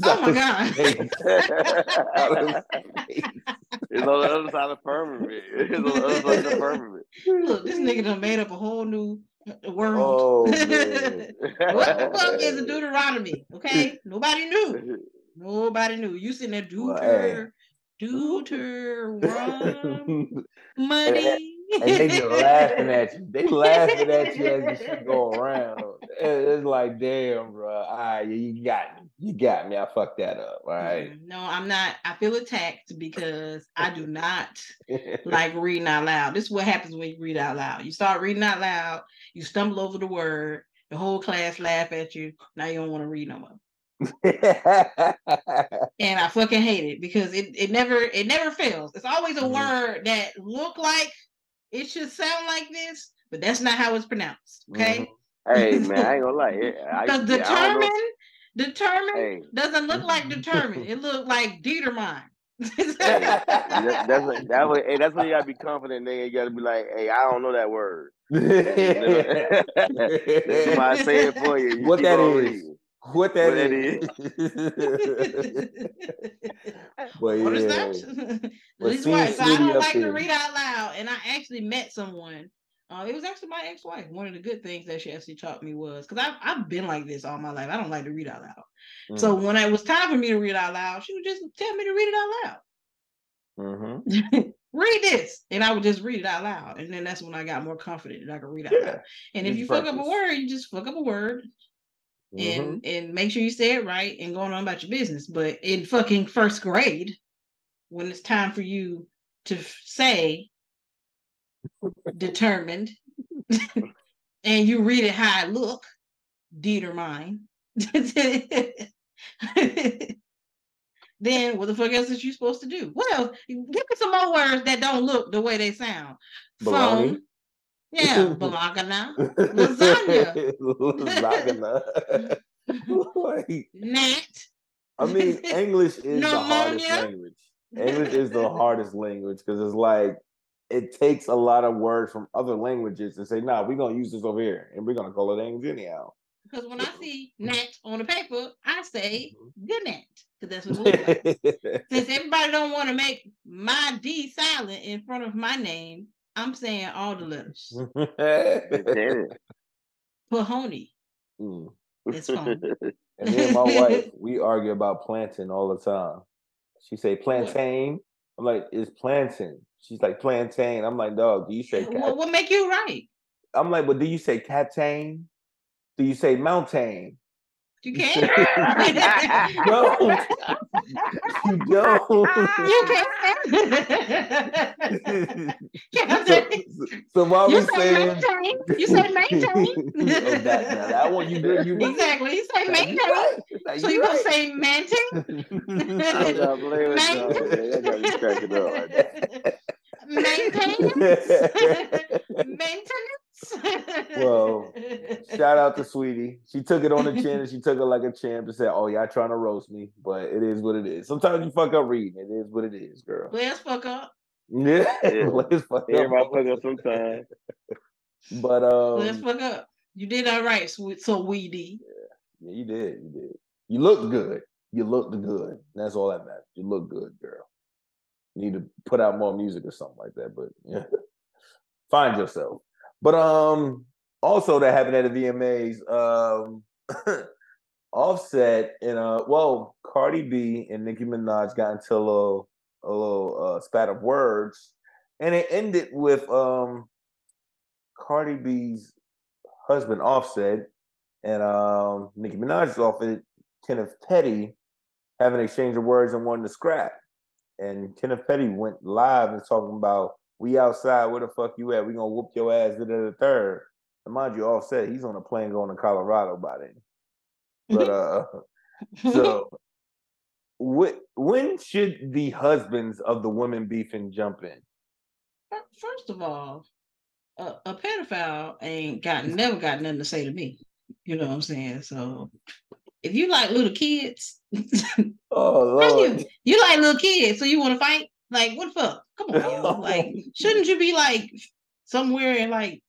Oh my god. [LAUGHS] [LAUGHS] It's on the other side of the firmament. It's on the other side of firmament. Look, this nigga done made up a whole new uh, world. Oh [LAUGHS] what the fuck is a Deuteronomy? Okay, nobody knew. Nobody knew. You sitting there. Deuter, Deuteronomy. money. and they just laughing at you. They laughing at you as the shit go around. [LAUGHS] It- It's like, damn, bro. All right, you got me. You got me. I fucked that up. All right. Mm, No, I'm not. I feel attacked because I do not [LAUGHS] like reading out loud. This is what happens when you read out loud. You start reading out loud, you stumble over the word, the whole class laugh at you. Now you don't want to read no more. [LAUGHS] And I fucking hate it because it, it never it never fails. It's always a Mhm. word that look like it should sound like this, but that's not how it's pronounced. Okay. Hey man, I ain't gonna lie. It- I, Because yeah, I don't know. determined, determined Hey, doesn't look like [LAUGHS] determined. It looked like Dietermine. hey, that, [LAUGHS] that's what, that way. Hey, that's when you gotta be confident. Then you gotta be like, hey, I don't know that word. Somebody [LAUGHS] say it for you. you What keep that on is. reading. What that What that is. but What is yeah. that? But That's why. So I don't up like to read out loud. And I actually met someone. Uh, it was actually my ex-wife. One of the good things that she actually taught me was because I've I've been like this all my life. I don't like to read out loud. So Mm. when it was time for me to read out loud, she would just tell me to read it out loud. Mhm. [LAUGHS] read this, and I would just read it out loud. And then that's when I got more confident that I could read out Yeah. loud. And if you fuck up a word, you just fuck up a word Mhm. and and make sure you say it right and going on about your business. But in fucking first grade, when it's time for you to say determined, [LAUGHS] and you read it how I look, determine, [LAUGHS] then what the fuck else is you supposed to do? Else? Give me some more words that don't look the way they sound. Baloney. Phone. Yeah, balagana. Lasagna. [LAUGHS] Lasagna. like, Nat. I mean, English is the hardest language. English is the hardest language because it's like it takes a lot of words from other languages and say, nah, we're gonna use this over here and we're gonna call it English anyhow. Because when I see Nat on the paper, I say Mm-hmm. good Nat. Because that's what it looks like. [LAUGHS] Since everybody don't want to make my D silent in front of my name, I'm saying all the letters. [LAUGHS] Damn it. Pahoney. Mm. It's fun. And me and my [LAUGHS] wife, we argue about plantain all the time. She say plantain. I'm like, it's plantain. She's like plantain. I'm like, dog, do you say cat? What, what make you right? I'm like, but do you say catain? Do you say mountain? You can't. [LAUGHS] [LAUGHS] No, you don't. [LAUGHS] you can't. so, so why you we say saying? maintain. You say maintain. Oh, that, now that one you good. You exactly. You say Now maintain. right. So you you gonna right. say maintain? I'm not playing with y'all, man. That got me cracking up right there. Maintenance. Maintenance. Well, Shout out to [LAUGHS] Saweetie. She took it on the chin and she took it like a champ and said, "Oh, y'all trying to roast me, but it is what it is. Sometimes you fuck up reading. It is what it is, girl. Let's fuck up. Yeah, [LAUGHS] Yeah. let's fuck Everybody up. fuck up sometime. But Let's um, fuck up. You did all right, sweet so weedy. yeah, you did, you did. You looked good. You looked good. That's all that matters. You look good, girl. You need to put out more music or something like that. But yeah, [LAUGHS] find yourself. But um, also that happened at the VMAs. Um, [LAUGHS] Offset and uh, well, Cardi B and Nicki Minaj got into a little a little uh, spat of words, and it ended with um Cardi B's husband Offset and um Nicki Minaj's offered Kenneth Petty having an exchange of words and wanting to scrap. And Kenneth Petty went live and talking about we outside, where the fuck you at? We gonna whoop your ass to the third. And mind you, Offset, he's on a plane going to Colorado by then. But uh [LAUGHS] so wh- when should the husbands of the women beefing jump in? First of all, a, a pedophile ain't got never got nothing to say to me. You know what I'm saying? So if you like little kids, [LAUGHS] Oh Lord. you, you like little kids, so you want to fight? Like, what the fuck? Come on, yo. [LAUGHS] like, shouldn't you be like somewhere in like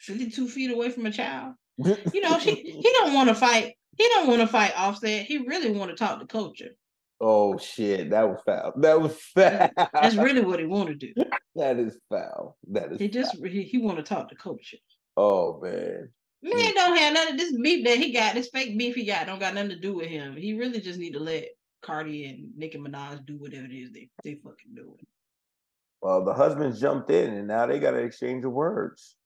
52 feet away from a child? You know, she, [LAUGHS] he don't want to fight. He don't want to fight Offset. He really want to talk to Kulture. oh shit, that was foul. That was foul. That's really what he [LAUGHS] want to do. that is foul. That is He just he, he want to talk to Kulture. oh man. Man don't have none of this beef that he got. This fake beef he got don't got nothing to do with him. He really just need to let Cardi and Nicki Minaj do whatever it is they they fucking doing. Well, the husbands jumped in and now they got an exchange of words.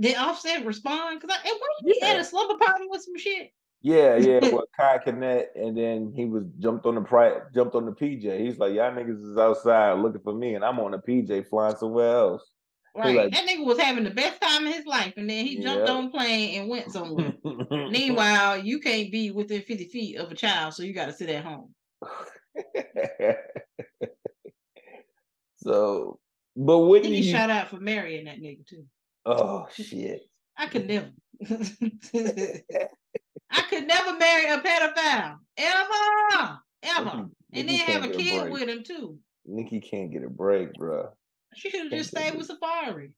Did Offset respond? Because I, what he Yeah. a slumber party with some shit. Yeah, yeah, [LAUGHS] well, Kai Kinet, and then he was jumped on the pri- jumped on the PJ. He's like, Y'all niggas is outside looking for me, and I'm on the PJ flying somewhere else. Right. like- that nigga was having the best time in his life, and then he jumped Yep. on a plane and went somewhere. [LAUGHS] Meanwhile, you can't be within 50 feet of a child, so you got to sit at home. [LAUGHS] so, but he you? shout out for marrying that nigga too. oh shit! I could never. [LAUGHS] I could never marry a pedophile ever, ever, mm-hmm. Nicki- and Nicki then have a kid break. with him too. Nicki can't get a break, bruh. She should have just stayed with Safaree.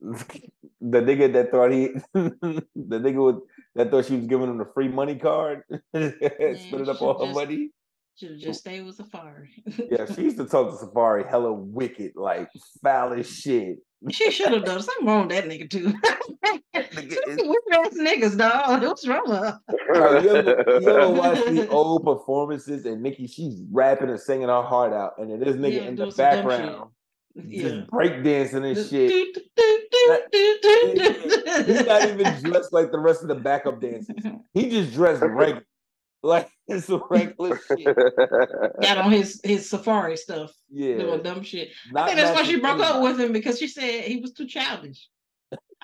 [LAUGHS] the nigga that thought he, [LAUGHS] the nigga with, that thought she was giving him the free money card, [LAUGHS] split it up all her just- money. Should have just stayed with Safaree. Yeah, she used to talk to Safaree hella wicked, like foul as shit. she should have done something wrong with that nigga too. Weird ass niggas, dog. What's wrong with her? You, ever, you ever watch the old performances and Nicki, she's rapping and singing her heart out, and then this nigga Yeah, in the background [LAUGHS] Yeah. breakdancing and shit. He's not even dressed like the rest of the backup dancers. He just dressed regular, [LAUGHS] like it's regular shit. Got on his his safari stuff, Yeah, doing dumb shit. I think that's why she broke up with him because she said he was too childish.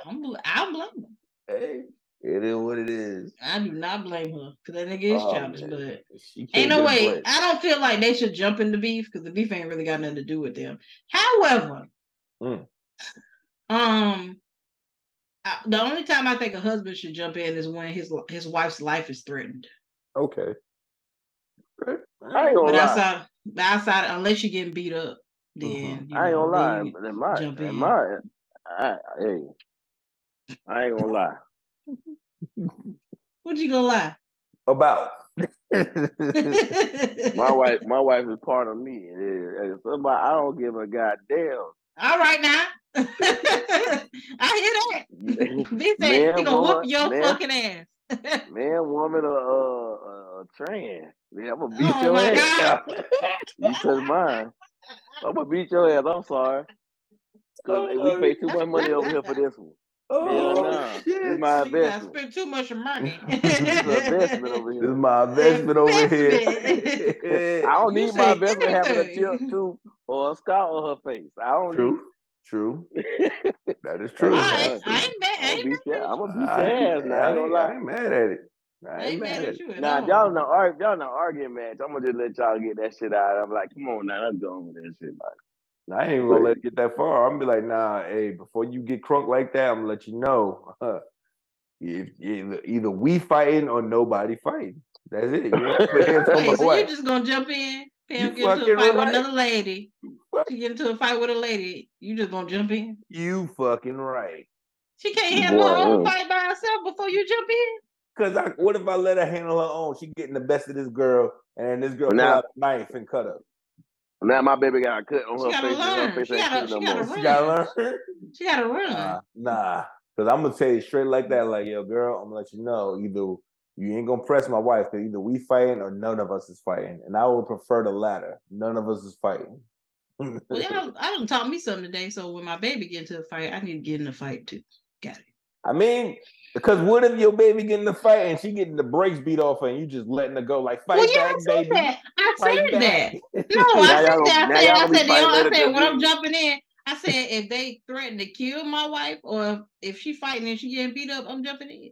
I'm I don't blame her. Hey, it is what it is. I do not blame her because that nigga is Oh, childish. man. But ain't no a way. break. I don't feel like they should jump in the beef because the beef ain't really got nothing to do with them. However, Mm. um, I, the only time I think a husband should jump in is when his his wife's life is threatened. Okay. I ain't gonna But lie. outside, outside, unless you're getting beat up, then Mhm. you I ain't know, gonna lie. but In my, jump in in. my, I, hey, I ain't gonna lie. What you gonna lie? About. [LAUGHS] My wife, my wife is part of me. And and somebody, I don't give a goddamn. All right now. [LAUGHS] I hear that. B said Man, he gonna whoop woman, your man. fucking ass. [LAUGHS] Man, woman, or uh, uh, trans. Man, I'm gonna beat Oh your my ass. you touch mine. I'm gonna beat your ass. I'm sorry. Cause we pay too much money over here for this one. Hell Oh, nah. This shit. my You gotta investment. spend too much money. This is an investment over This is my investment over [LAUGHS] here. [LAUGHS] I don't You need my say investment having a anything. tip tooth or a scar on her face. I don't True. True. [LAUGHS] That is true. right, I ain't mad. I I'm ain't gonna beat mad at I'm gonna beat I your ain't, ass now. I ain't gonna I ain't mad at it. I I ain't ain't mad mad at at it. you at Nah, all. y'all not argue, y'all not arguing match. I'm gonna just let y'all get that shit out. I'm like, come on now, let's go with that shit. Like, I ain't even gonna let it get that far. I'm gonna be like, nah, hey, before you get crunk like that, I'm gonna let you know. [LAUGHS] if either, either we fighting or nobody fighting. That's it. You ain't put hands [LAUGHS] on my Wait, so you wife. just gonna jump in, Pam get into a fight with another lady. Fuck. She get into a fight with a lady, you just gonna jump in? You fucking right. She can't handle her own fight by herself before you jump in. Cause I, what if I let her handle her own? She getting the best of this girl, and then this girl But pull now- out a knife and cut her. Now my baby got a cut on She her gotta face, and her face She ain't gotta- cute no she gotta more. She gotta learn. She gotta run. Nah, nah. Cause I'm gonna tell you straight like that, like yo, girl, I'm gonna let you know either you ain't gonna press my wife, cause either we fighting or none of us is fighting, and I would prefer the latter. None of us is fighting. Well, y'all, [LAUGHS] I done taught me something today. So when my baby get into a fight, I need to get in a fight too. Got it. I mean, because what if your baby getting the fight and she getting the brakes beat off her and you just letting her go like fight well, yeah, back, I said baby. that. I Fight said back. that. [LAUGHS] No, I said that. I said, y'all I said, I later said, 'cause when I'm jumping in, I said, if they threaten to kill my wife or if she fighting and she getting beat up, I'm jumping in.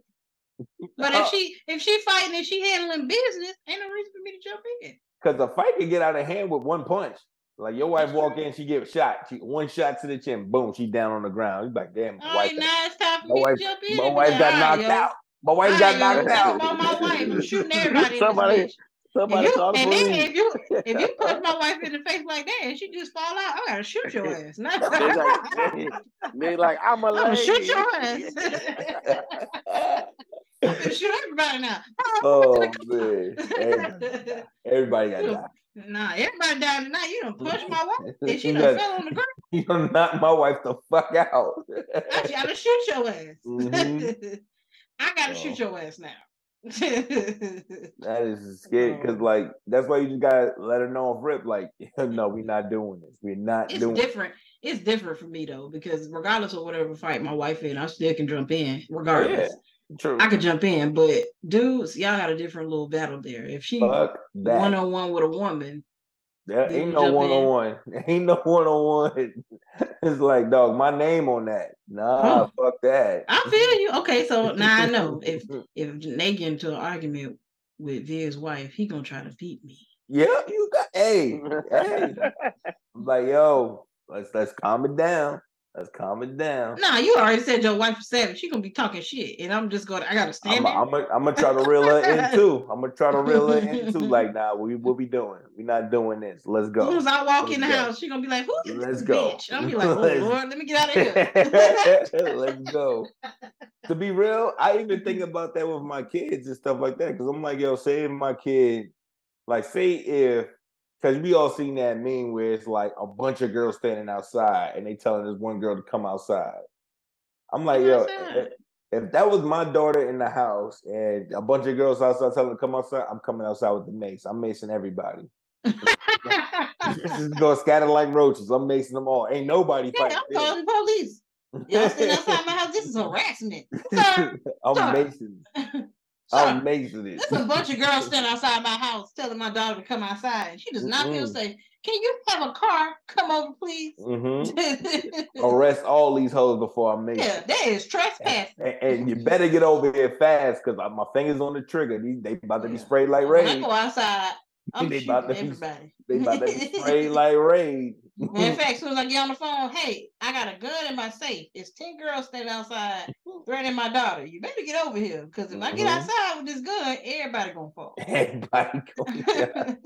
But if Uh, she if she fighting and she handling business, ain't no reason for me to jump in. Because a fight can get out of hand with one punch. Like your wife walk in, she get shot. She one shot to the chin, boom, she down on the ground. You like, damn, my wife, got, now it's time for my wife, to jump in. my wife got knocked yo. out. My wife got knocked out. my wife. I'm shooting [LAUGHS] everybody Somebody-. If Somebody you, and then police. if you if you punch [LAUGHS] my wife in the face like that and she just fall out, I gotta shoot your ass. [LAUGHS] They like, they, they like, I'm a I'm lady. shoot your ass. Shoot everybody now. oh man, everybody, everybody got knocked. Nah, everybody down tonight. You done punched my wife [LAUGHS] and she You done fell on the ground. [LAUGHS] You done knocked my wife the fuck out. I gotta shoot your ass. Mhm. [LAUGHS] I gotta Oh. shoot your ass now. That is scary because, No. like, that's why you just gotta let her know off rip. Like, no, we're not doing this. We're not it's doing. it. different. It's different for me though, because regardless of whatever fight my wife in, I still can jump in Oh, regardless. True. I could jump in, but dudes, y'all got a different little battle there. If she one on one with a woman, There [LAUGHS] ain't no one on one. Ain't no one on one. It's like, dog, my name on that. Nah, Oh. fuck that. I feel you. Okay, so [LAUGHS] now I know if [LAUGHS] if they get into an argument with Viz's wife, he gonna try to beat me. yeah, you got. Hey, hey. I'm like, yo, let's let's calm it down. Let's calm it down. Nah, you already said your wife is savage. She gonna be talking shit, and I'm just gonna. I gotta stand I'm there. I'm I'm gonna try to reel her in too. [LAUGHS] I'm gonna try to reel her in too. Like, [LAUGHS] nah, we what we doing? We not doing this. Let's As go. soon as I walk in the go. house, she gonna be like, "Who is Let's this go. bitch?" I'm be like, "Oh Let's- Lord, let me get out of here." [LAUGHS] Let's go. To be real, I even think about that with my kids and stuff like that. Cause I'm like, yo, say my kid, like, say if, cause we all seen that meme where it's like a bunch of girls standing outside and they telling this one girl to come outside. I'm like, yo, if, if that was my daughter in the house and a bunch of girls outside telling her to come outside, I'm coming outside with the mace. I'm macing everybody. this is gonna scatter like roaches. I'm macing them all. Ain't nobody yeah. I'm calling the police. Y'all sitting outside my house. This is harassment. [LAUGHS] Sir, I'm Sir. macing. [LAUGHS] sir, I'm macing it. There's a bunch of girls standing outside my house telling my daughter to come outside. And she does not feel Mm-mm. safe. Can you have a car come over, please? hmm [LAUGHS] Arrest all these hoes before I make it. that is trespassing. And, and you better get over here fast because my fingers on the trigger. These they about to be Yeah. sprayed like When I rain. go outside, I'm [LAUGHS] They shooting about to be- They about to be [LAUGHS] sprayed like raid. In [LAUGHS] fact, as soon as I get on the phone, hey, I got a gun in my safe. It's 10 girls standing outside [LAUGHS] threatening my daughter. You better get over here. Because if I get Mhm. outside with this gun, everybody gonna fall. [LAUGHS] Everybody going down.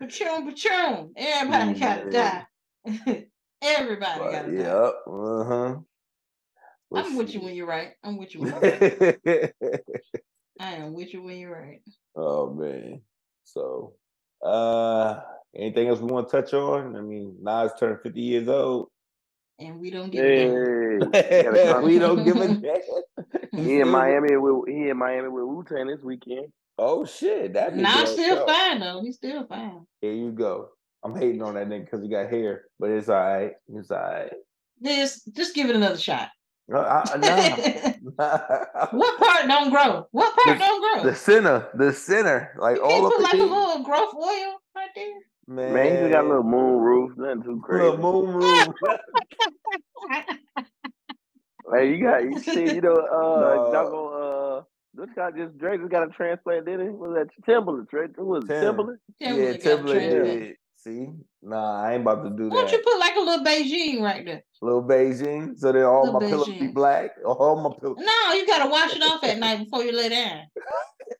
Patron, patron. Everybody gotta die. everybody But, gotta die. Yep. Uh huh. I'm with you when you're right. I'm with you when you're right. I am with you when you're right. oh man. So, uh, anything else we want to touch on? I mean, Nas turned 50 years old. And we don't give a damn. Hey, gotta [LAUGHS] we don't give a [LAUGHS] damn. He in Miami with he in Miami with Wu Tang this weekend. Oh shit, that Nah, nigga still up. fine though. He's still fine. There you go. I'm hating on that nigga because he got hair, but it's all right. It's all right. Just, just give it another shot. Uh, I, nah. [LAUGHS] what part don't grow? What part The- don't grow? the center, the center, like you all can't of put the like a little growth oil right there. Man, Man, he just got a little moon roof, nothing too crazy. little moon room. Like [LAUGHS] you got you see, you know, uh [LAUGHS] No. Jungle, uh this guy just Drake just got a transplant, didn't he? Was that Timbaland? Drake? Who was it? Tim. Timbaland? yeah, Timbaland got Timbaland transplant. did. See, nah, I ain't about to do that. Why don't you put like a little Beijing right there? Little Beijing, so that all Little my pillows be black. All my pillows. No, you gotta wash it off at night before you lay down. [LAUGHS]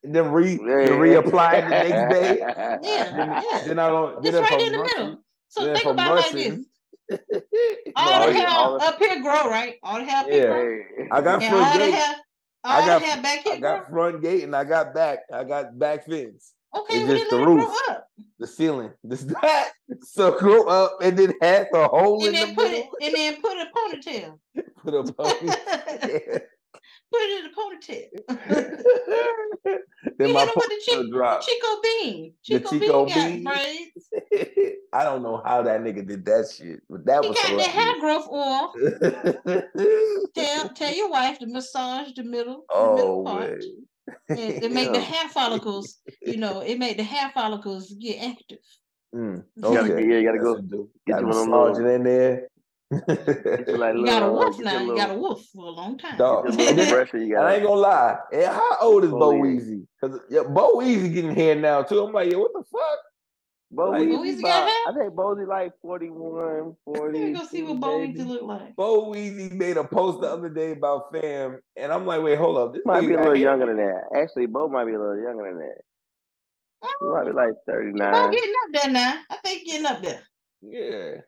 Then re, then reapply the next [LAUGHS] day. Yeah, yeah. Then I don't. It's then right in the rushing- middle. So then think about it like this. rushing- [LAUGHS] All No, the yeah, hair all up here grow, right? All the hair up here Yeah. grow. I got front all the gate. hair, I got- the hair back I got grow. front gate and I got back. I got back fence. Okay, it's just the roof. grow up. The ceiling. [LAUGHS] This that. So grow up and then have a hole And in then the put middle. it and then put a ponytail. [LAUGHS] Put a pony. [LAUGHS] Put it in a ponytail. then you my the ponytail Chico, drop. Chico Bean. The Chico, Chico Bean got Bean? braids. I don't know how that nigga did that shit, but that He was got that hair growth oil. Tell tell your wife to massage the middle, the oh middle part. man. And it [LAUGHS] make the Yeah. hair follicles, you know, it made the hair follicles get active. Mm, You gotta- okay. yeah, you gotta go what do. get Gotta you one of them little- in there. You like You got a wolf now. your You got a wolf for a long time. Dog. get And your little then- [LAUGHS] pressure you And I ain't gonna lie. eh, How old is Bo Weezy? Because yeah, Bo Weezy getting hair now too. I'm like, yo, what the fuck? Bo Like- Weezy Bo Weezy about- got hair? I think Bozy like 41, 40. Let me go see what Bo Weezy look like. Bo Weezy made a post the other day about fam, and I'm like, wait, hold up. This Might be a little younger than that. Actually, Bo might be a little younger than that. He might be um, like 39. Bo 39. getting up there now. I think getting up there. Yeah.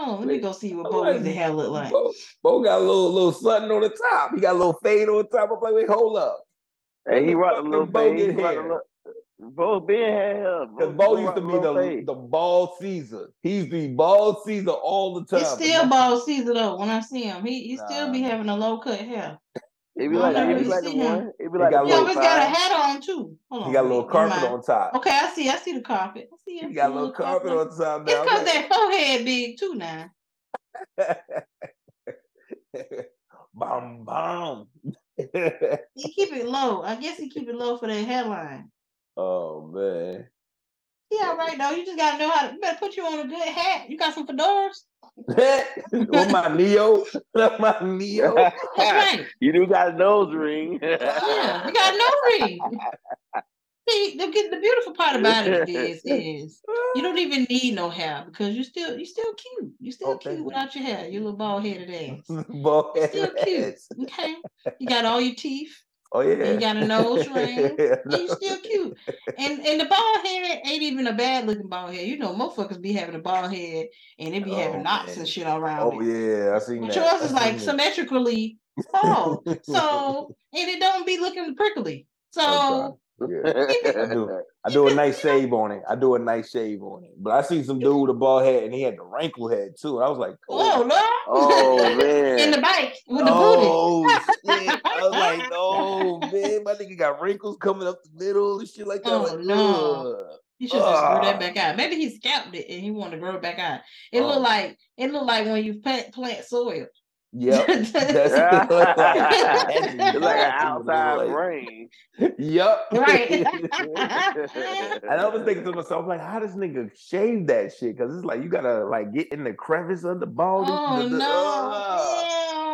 Oh, on, let me go see what I'm Bo like, Weezy hair look like. Bo, Bo got a little little something on the top. He got a little fade on the top. I'm like, wait, hold up. Hey, he When rocked a little did Bo fade. He rocked a little. Bo been had uh, hair. Because Bo used to be the, fade. the bald Caesar. He's the to be bald Caesar all the time. It's still now- bald Caesar though. When I see him, he he still be having a low cut hair. It be like, never it be really like the seen him. one. It be He got the He a little- got a hat on too. Hold on, He got a little carpet on top. Okay, I see. I see the carpet. I see. I He see got a little carpet on top It's now. because that forehead big too now. [LAUGHS] Bam bam. He keep it low. I guess he keep it low for that hairline. Oh man. Yeah, right now You just gotta know how to. Better put you on a good hat. You got some fedoras. [LAUGHS] With my Neo. [LAUGHS] my Neo. [LAUGHS] That's right. you do got a nose ring. Yeah, you got a nose ring. See, the, the beautiful part about it is, is you don't even need no hair because you still you still cute. You still thank cute without your hair. You little bald headed ass. Bald You still cute. Okay. You got all your teeth. Oh yeah. you got a nose ring, [LAUGHS] Yeah, And you still cute. And and the bald head ain't even a bad looking bald head. You know, motherfuckers be having a bald head and they be Oh, having knots man. and shit all around. Oh it. yeah, I seen But that. yours is like symmetrically [LAUGHS] bald. So and it don't be looking prickly. So. Yeah. [LAUGHS] I do. I do a nice shave on it. I do a nice shave on it. But I see some dude with a bald head and he had the wrinkle head too. I was like, oh no! Oh, [LAUGHS] man. In the bike with the booty. oh shit. I was like, [LAUGHS] oh man, my nigga got wrinkles coming up the middle and shit like that. Oh, like, no. ugh. You should just grow that back out. Maybe he scalped it and he wanted to grow it back out. It Oh. looked like it looked like when you plant plant soil. Yep. [LAUGHS] That's what it look like. That's it's like an exactly what it outside look like. brain. Yep. Right. And I was thinking to myself, like, how does nigga shave that shit? Because it's like you gotta like get in the crevice of the bald. oh the- [LAUGHS] the- no.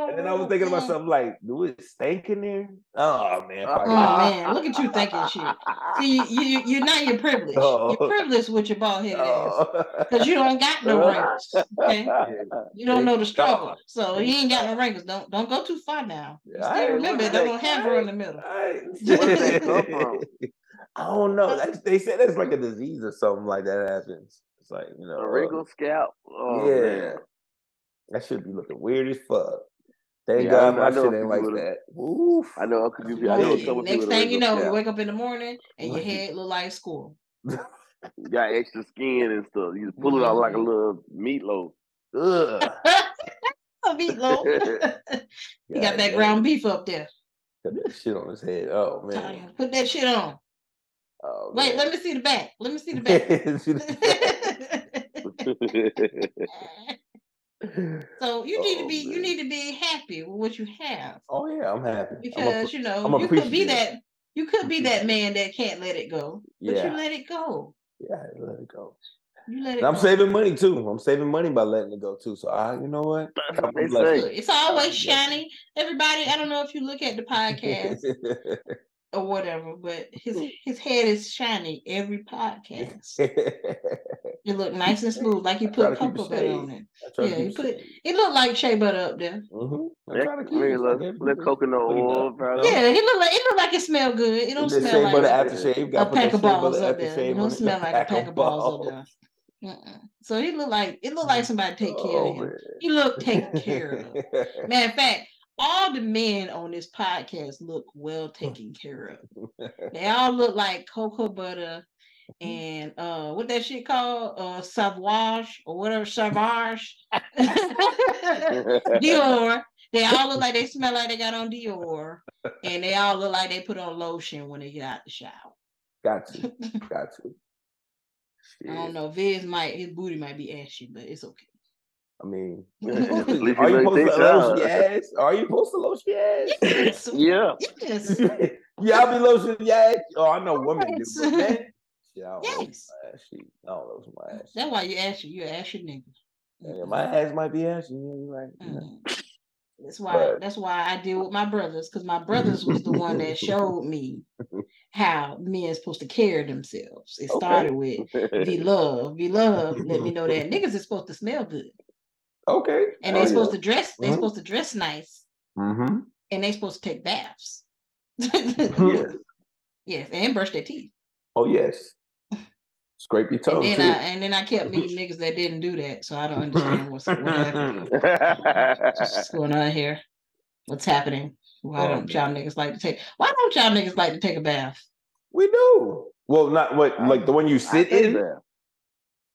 Ew. And then I was thinking about Mm. something like, do it stink in there? Oh man. Oh man, look at you thinking shit. See, you, you you're not your privilege. Oh. You're [LAUGHS] privileged with your bald headed ass Oh. because you don't got no [LAUGHS] wrinkles. Okay, you don't know the struggle, so he ain't got no wrinkles. Don't don't go too far now. You Yeah, I still ain't remember they don't have her in the middle. I, Where did that come from? I don't know. That's, they said that's like a disease or something like that happens. It's like you know, A uh, wrinkled scalp. Oh, yeah, man. that should be looking weird as fuck. Thank Yeah, I God know- my I know shit a ain't like that. Oof. I know Uncle You Goofy. I know a know, couple next people. thing you know, you wake up in the morning and your Right. head look like a squirrel. You [LAUGHS] got extra skin and stuff. You pull it out like a Mhm. little meatloaf. Ugh. [LAUGHS] a meatloaf. [LAUGHS] you got that ground beef up there. Put that shit on his head. Oh man. Put that shit on. Oh, Wait, let me see the back. Let me see the back. [SIGHS] so you need to Oh, be you need to be happy with what you have oh yeah, I'm happy. I'm because you know I'm you could be that you could be that man that can't let it go, but Yeah. you let it go. yeah, let it go. You let it And I'm go. saving money too. I'm saving money by letting it go too. So I, you know what? What Couple they blessings. say. It's always shiny. Everybody, I don't know if you look at the [LAUGHS] podcast or whatever, but his his head is shiny every podcast. [LAUGHS] It look nice and smooth, like you I try to put keep cocoa butter on it. I try to Yeah, keep you it put shade. it looked like shea butter up there. Mm-hmm. I Yeah, try to keep maybe it a like little, every- little coconut Look oil, that. probably. Yeah, it look like it look like it smell good. It don't smell like butter a, aftershave. a Gotta put pack of balls up there. It don't smell like a pack of balls up there. Uh-uh. So he looked like it look like somebody take care of Oh, him. man. He look taken [LAUGHS] care of. Matter of fact, all the men on this podcast look well taken care of. [LAUGHS] They all look like cocoa butter and uh what that shit called? Uh Sauvage or whatever Sauvage. [LAUGHS] Dior. They all look like they smell like they got on Dior. And they all look like they put on lotion when they get out the shower. Got to. [LAUGHS] Got to. I don't know. Viz might his booty might be ashy, but it's okay. I mean, [LAUGHS] At least are you you supposed to thick, lotion huh? your ass? Are you supposed to lotion your ass? Yes. Yeah. [LAUGHS] Yes. Y'all be lotioning your ass? Oh, I know women do, but Yes. men, shit, I don't lotion Yes. my ass. I don't lotion my ass. That's why you ashy. You're an ashy nigga. Yeah, my ass might be ashy. Yeah, you're right. Yeah. Mhm. That's why But- that's why I deal with my brothers, because my brothers was the one that showed me [LAUGHS] how men supposed to carry themselves. It Okay. started with be love. be love let me know that niggas is supposed to smell good. Okay. And Oh, they supposed yeah. to dress, they Mhm. supposed to dress nice Mm-hmm. and they're supposed to take baths. [LAUGHS] Yes. yes, and brush their teeth. Oh yes. Scrape your And then too. I and then I kept meeting [LAUGHS] niggas that didn't do that. So I don't understand what's what. What's going on here? What's happening? Why Oh, don't y'all niggas like to take why don't y'all niggas like to take a bath? we do. Well, not what like the one you sit in. bath.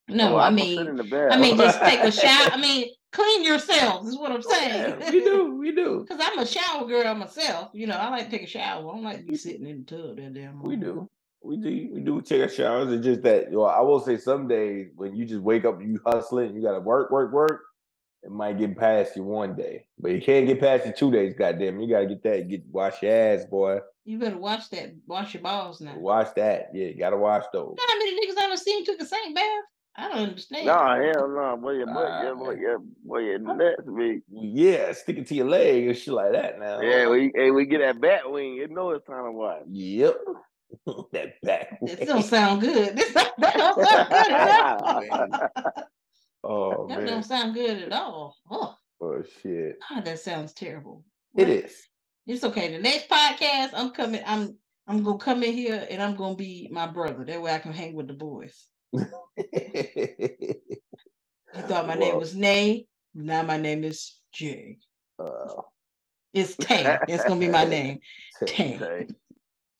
No, Oh, I I'm gonna sit mean in the bath. I mean just take a [LAUGHS] shower. I mean, clean yourselves is what I'm oh, saying. Yeah, we do. [LAUGHS] We do. Cause I'm a shower girl myself. You know, I like to take a shower. I don't like to be sitting in the tub that damn We do. We do. We do take our showers. It's just that, know, I will say some days when you just wake up, you hustling, you got to work, work, work. It might get past you one day, but you can't get past you two days. Goddamn, you got to get that. Get wash your ass, boy. You better watch that. Wash your balls now. Wash that. Yeah, you got to wash those. You know how many niggas I done seen took a same bath? I don't understand. Nah, hell no, boy, your butt, Ah, yeah, boy, man. yeah, boy, your nuts big. Yeah, stick it to your leg and shit like that. Now, Yeah, we, hey, we get that bat wing. You know it's time to watch. Yep. [LAUGHS] that back. This don't sound good. [LAUGHS] This that don't [LAUGHS] sound good at all. Oh That man. don't sound good at all. Oh, Oh shit. God, that sounds terrible. It What? is. It's okay. The next podcast, I'm coming. I'm I'm gonna come in here and I'm gonna be my brother. That way I can hang with the boys. You thought my name was Nay. Now my name is Jay. uh, It's Tay. It's gonna be my name. [LAUGHS] Tay. Okay.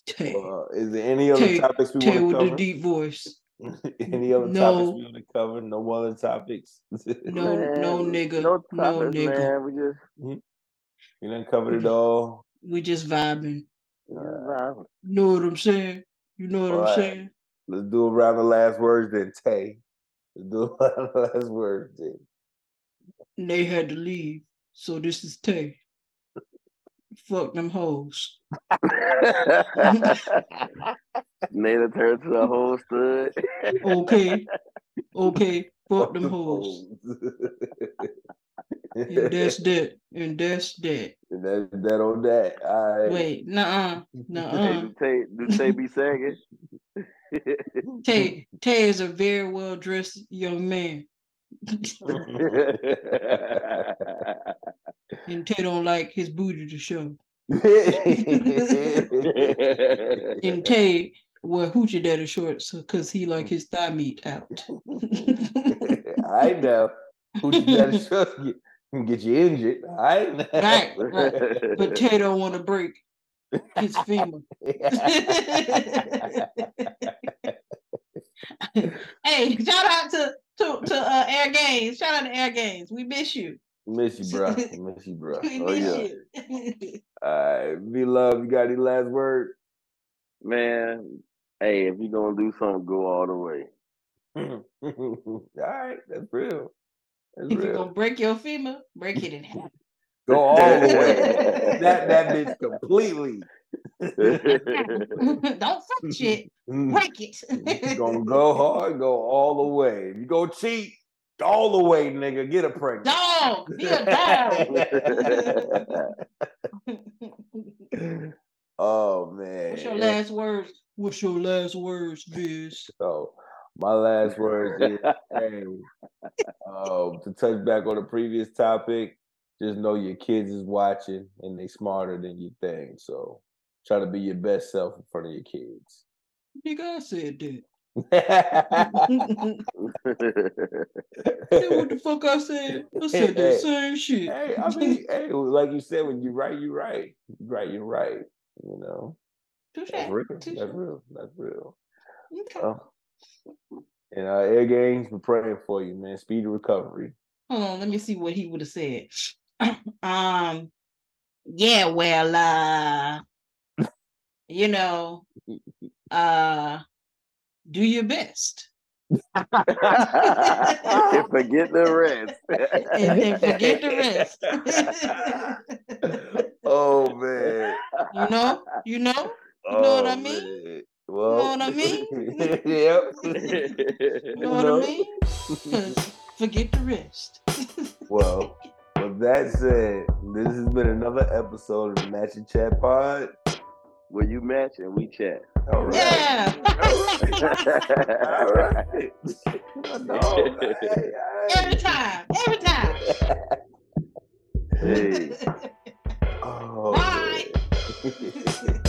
Tay. uh, is there any other Tay- topics we Tay want to cover? with to the deep voice. [LAUGHS] any other topics No. we want to cover? No other topics. [LAUGHS] No, no nigga. No No topics, nigga. man. We just, we done covered it all. We just vibing. just Uh, vibing. You know what I'm saying? You know what I'm Alright. saying? Let's do a round of last words then, Tay. Let's do a [LAUGHS] round of last words then. They had to leave. So this is Tay. Fuck them hoes. [LAUGHS] Native turned to a whole stud. Okay. Okay. [LAUGHS] Fuck them hoes. [LAUGHS] And that's that. And that's that. And that, that on that. All right. Wait, nuh-uh. [LAUGHS] Hey, Nuh-uh. do Tay, do Tay be sagging? [LAUGHS] Tay Tay is a very well dressed young man. And Tay don't like his booty to show. And Tay wear hoochie daddy shorts because he like mm. his thigh meat out. I know. Who did that shot get, can get you injured. I. Right, [LAUGHS] right. But Tay don't want to break his femur. [LAUGHS] hey, shout out to to to uh, Air Games. Shout out to Air Games. We miss you. Miss you, bro. [LAUGHS] Miss you, bro. We Oh, miss yeah. you. All right. Be love. You got any last word? Man, hey, if you're gonna do something, go all the way. all right. That's real. That's if you're gonna break your femur, break it in half. Go all the way. [LAUGHS] that that bitch completely. [LAUGHS] [LAUGHS] Don't fuck shit. Mm-hmm. Break it. You gonna go hard, go all the way. If you go cheat, all the way, nigga. Get a pregnant. dog. Be a dog. oh man. What's your last words? What's your last words, Viz? So my last [LAUGHS] words is hey, um, to touch back on the previous topic, just know your kids is watching and they smarter than you think. So try to be your best self in front of your kids. Nigga, I said that. [LAUGHS] [LAUGHS] hey, Say what the fuck I said? I said that same shit. Hey, I mean, hey, like you said, when you're right, you're right. You're right, you're right. You know, Touche. that's real. Touche. That's real. That's real. Okay. Oh. And uh, Air Games, we're praying for you, man. Speedy recovery. Hold on, let me see what he would have said. [CLEARS THROAT] um, yeah, well, uh, you know, uh, do your best and forget the rest. and, and forget the rest. [LAUGHS] oh man. you know, you know, you know what I mean? Oh, man. Well, what I mean? yep. You know what I mean? [LAUGHS] [LAUGHS] forget the rest. [LAUGHS] Well, with that said, this has been another episode of the Match and Chat Pod. Where you match and we chat. All right. Yeah. All right. No, hey, every time, every time. Hey. Oh, Bye.